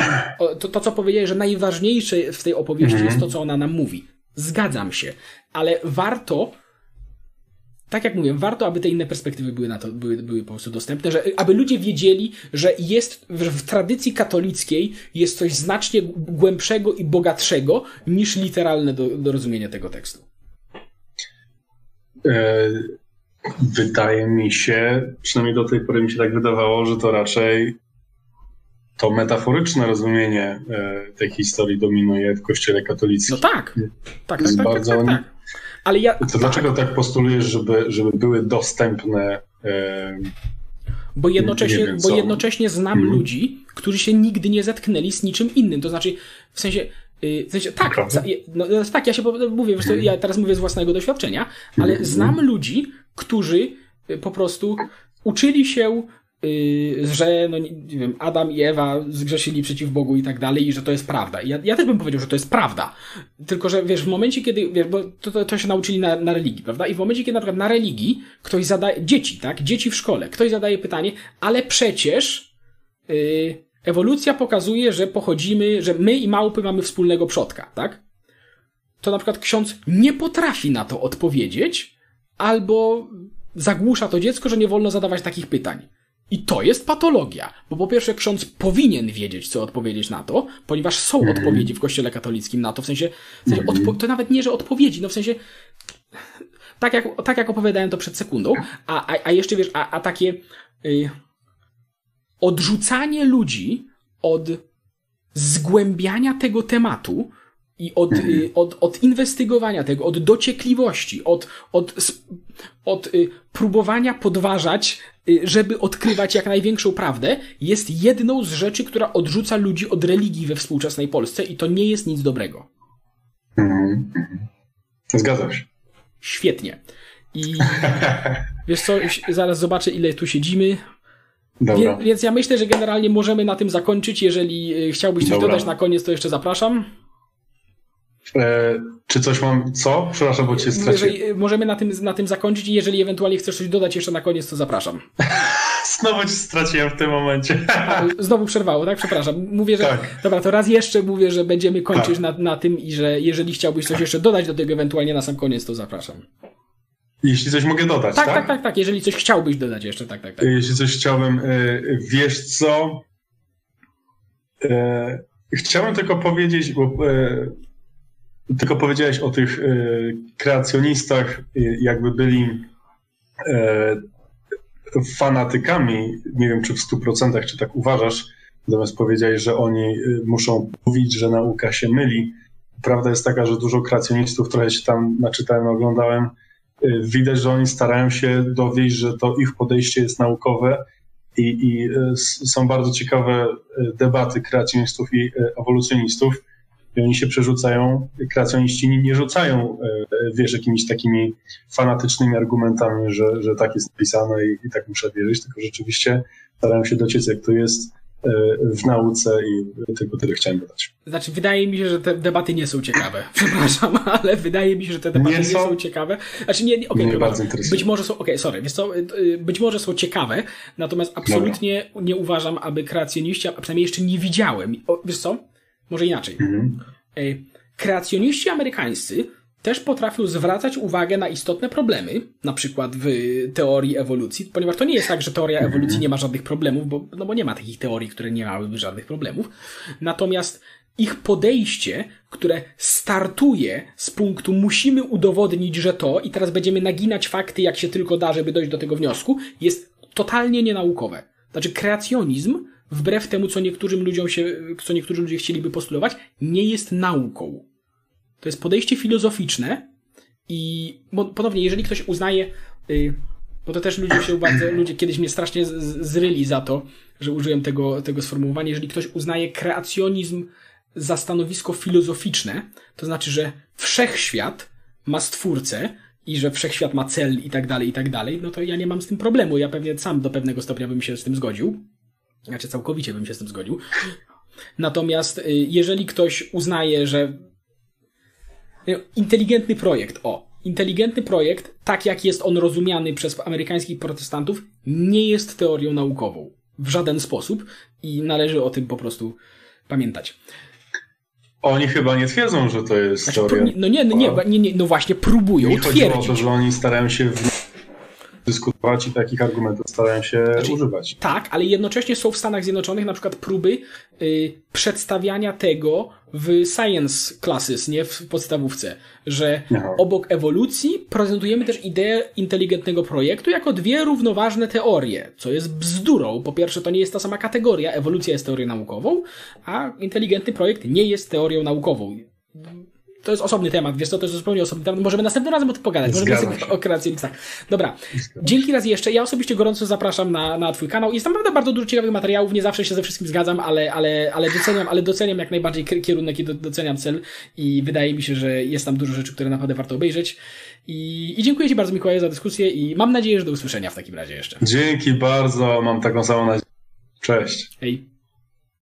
to, to co powiedziałeś, że najważniejsze w tej opowieści mhm. jest to, co ona nam mówi. Zgadzam się, ale warto tak jak mówię, warto, aby te inne perspektywy były, na to, były, były po prostu dostępne, że, aby ludzie wiedzieli, że jest w, w tradycji katolickiej jest coś znacznie głębszego i bogatszego niż literalne do, do rozumienia tego tekstu. E, wydaje mi się, przynajmniej do tej pory mi się tak wydawało, że to raczej to metaforyczne rozumienie e, tej historii dominuje w kościele katolickim. No tak, tak, tak, tak, tak, tak, tak. Ale ja... To dlaczego tak postulujesz, żeby, żeby były dostępne... Bo jednocześnie, wiem, bo jednocześnie znam mhm. ludzi, którzy się nigdy nie zetknęli z niczym innym. To znaczy, w sensie, y, w sensie tak, no, tak, ja się mówię, ja teraz mówię z własnego doświadczenia, ale mhm. znam ludzi, którzy y, po prostu uczyli się że no, nie wiem, Adam i Ewa zgrzeszyli przeciw Bogu i tak dalej, i że to jest prawda. Ja, ja też bym powiedział, że to jest prawda. Tylko, że wiesz, w momencie, kiedy, wiesz, bo to, to, to się nauczyli na, na religii, prawda? I w momencie, kiedy na przykład na religii ktoś zadaje, dzieci, tak? Dzieci w szkole, ktoś zadaje pytanie, ale przecież yy, ewolucja pokazuje, że pochodzimy, że my i małpy mamy wspólnego przodka, tak? To na przykład ksiądz nie potrafi na to odpowiedzieć, albo zagłusza to dziecko, że nie wolno zadawać takich pytań. I to jest patologia, bo po pierwsze ksiądz powinien wiedzieć, co odpowiedzieć na to, ponieważ są mm. odpowiedzi w kościele katolickim na to, w sensie, w sensie odpo- to nawet nie, że odpowiedzi, no w sensie, tak jak, tak jak opowiadałem to przed sekundą, a, a, a jeszcze wiesz, a, a takie y, odrzucanie ludzi od zgłębiania tego tematu i od, y, od, od inwestygowania tego, od dociekliwości, od, od, od y, próbowania podważać żeby odkrywać jak największą prawdę, jest jedną z rzeczy, która odrzuca ludzi od religii we współczesnej Polsce i to nie jest nic dobrego. Mhm. Zgadzam się. Świetnie. I wiesz co, zaraz zobaczę ile tu siedzimy. Dobra. Wie, więc ja myślę, że generalnie możemy na tym zakończyć. Jeżeli y, chciałbyś coś Dobra. dodać na koniec, to jeszcze zapraszam. E, czy coś mam, co? Przepraszam, bo cię straciłem. Jeżeli, możemy na tym, na tym zakończyć i jeżeli ewentualnie chcesz coś dodać jeszcze na koniec, to zapraszam. Znowu cię straciłem w tym momencie. Znowu przerwało, tak? Przepraszam. Mówię, że. Tak. Dobra, to raz jeszcze mówię, że będziemy kończyć tak. na, na tym i że jeżeli chciałbyś coś jeszcze dodać do tego ewentualnie na sam koniec, to zapraszam. Jeśli coś mogę dodać, tak? Tak, tak, tak, tak. Jeżeli coś chciałbyś dodać jeszcze, tak, tak, tak. Jeśli coś chciałbym, e, wiesz co? E, chciałem tylko powiedzieć, bo tylko powiedziałeś o tych e, kreacjonistach, e, jakby byli e, fanatykami. Nie wiem, czy w 100% czy tak uważasz. Natomiast powiedziałeś, że oni muszą mówić, że nauka się myli. Prawda jest taka, że dużo kreacjonistów, trochę się tam naczytałem, oglądałem, widać, że oni starają się dowieść, że to ich podejście jest naukowe i, i są bardzo ciekawe debaty kreacjonistów i ewolucjonistów i oni się przerzucają, kreacjoniści nie rzucają, e, wiesz, jakimiś takimi fanatycznymi argumentami, że, że tak jest napisane i, i tak muszę wierzyć, tylko rzeczywiście starają się dociec, jak to jest e, w nauce i tylko tyle chciałem dodać. Znaczy, wydaje mi się, że te debaty nie są ciekawe. Przepraszam, ale wydaje mi się, że te debaty nie, nie są... ciekawe. Znaczy, nie, nie okay, mnie bardzo. Być może są, okej, okay, sorry, wiesz co, y, być może są ciekawe, natomiast absolutnie Dobra. nie uważam, aby kreacjoniści, a przynajmniej jeszcze nie widziałem, o, wiesz co, może inaczej. Mhm. Kreacjoniści amerykańscy też potrafią zwracać uwagę na istotne problemy, na przykład w teorii ewolucji, ponieważ to nie jest tak, że teoria mhm. ewolucji nie ma żadnych problemów, bo, no bo nie ma takich teorii, które nie miałyby żadnych problemów. Natomiast ich podejście, które startuje z punktu musimy udowodnić, że to i teraz będziemy naginać fakty jak się tylko da, żeby dojść do tego wniosku, jest totalnie nienaukowe. Znaczy kreacjonizm wbrew temu, co niektórym ludziom się, co niektórzy ludzie chcieliby postulować, nie jest nauką. To jest podejście filozoficzne i ponownie, jeżeli ktoś uznaje, yy, bo to też ludzie się bardzo, ludzie kiedyś mnie strasznie zryli za to, że użyłem tego, tego sformułowania, jeżeli ktoś uznaje kreacjonizm za stanowisko filozoficzne, to znaczy, że wszechświat ma stwórcę i że wszechświat ma cel i tak dalej, i tak dalej, no to ja nie mam z tym problemu. Ja pewnie sam do pewnego stopnia bym się z tym zgodził. Znaczy całkowicie bym się z tym zgodził. Natomiast y, jeżeli ktoś uznaje, że y, inteligentny projekt, o, inteligentny projekt, tak jak jest on rozumiany przez amerykańskich protestantów, nie jest teorią naukową. W żaden sposób i należy o tym po prostu pamiętać. Oni chyba nie twierdzą, że to jest znaczy, teoria. No nie, no nie, nie, nie, no właśnie próbują Mi twierdzić. Chodzi o to, że oni starają się w dyskutować i takich argumentów starają się znaczy, używać. Tak, ale jednocześnie są w Stanach Zjednoczonych na przykład próby y, przedstawiania tego w science classes, nie w podstawówce, że Aha. obok ewolucji prezentujemy też ideę inteligentnego projektu jako dwie równoważne teorie, co jest bzdurą. Po pierwsze, to nie jest ta sama kategoria, ewolucja jest teorią naukową, a inteligentny projekt nie jest teorią naukową. To jest osobny temat, wiesz co, to jest zupełnie osobny temat. Możemy następnym razem o tym pogadać. Możemy sobie o kreacjonistach. Dobra. Dzięki raz jeszcze. Ja osobiście gorąco zapraszam na, na twój kanał. Jest tam naprawdę bardzo dużo ciekawych materiałów. Nie zawsze się ze wszystkim zgadzam, ale, ale, ale doceniam, ale doceniam jak najbardziej kierunek i doceniam cel i wydaje mi się, że jest tam dużo rzeczy, które naprawdę warto obejrzeć. I, I dziękuję Ci bardzo, Mikołaj, za dyskusję i mam nadzieję, że do usłyszenia w takim razie jeszcze. Dzięki bardzo, mam taką samą nadzieję. Cześć. Hej.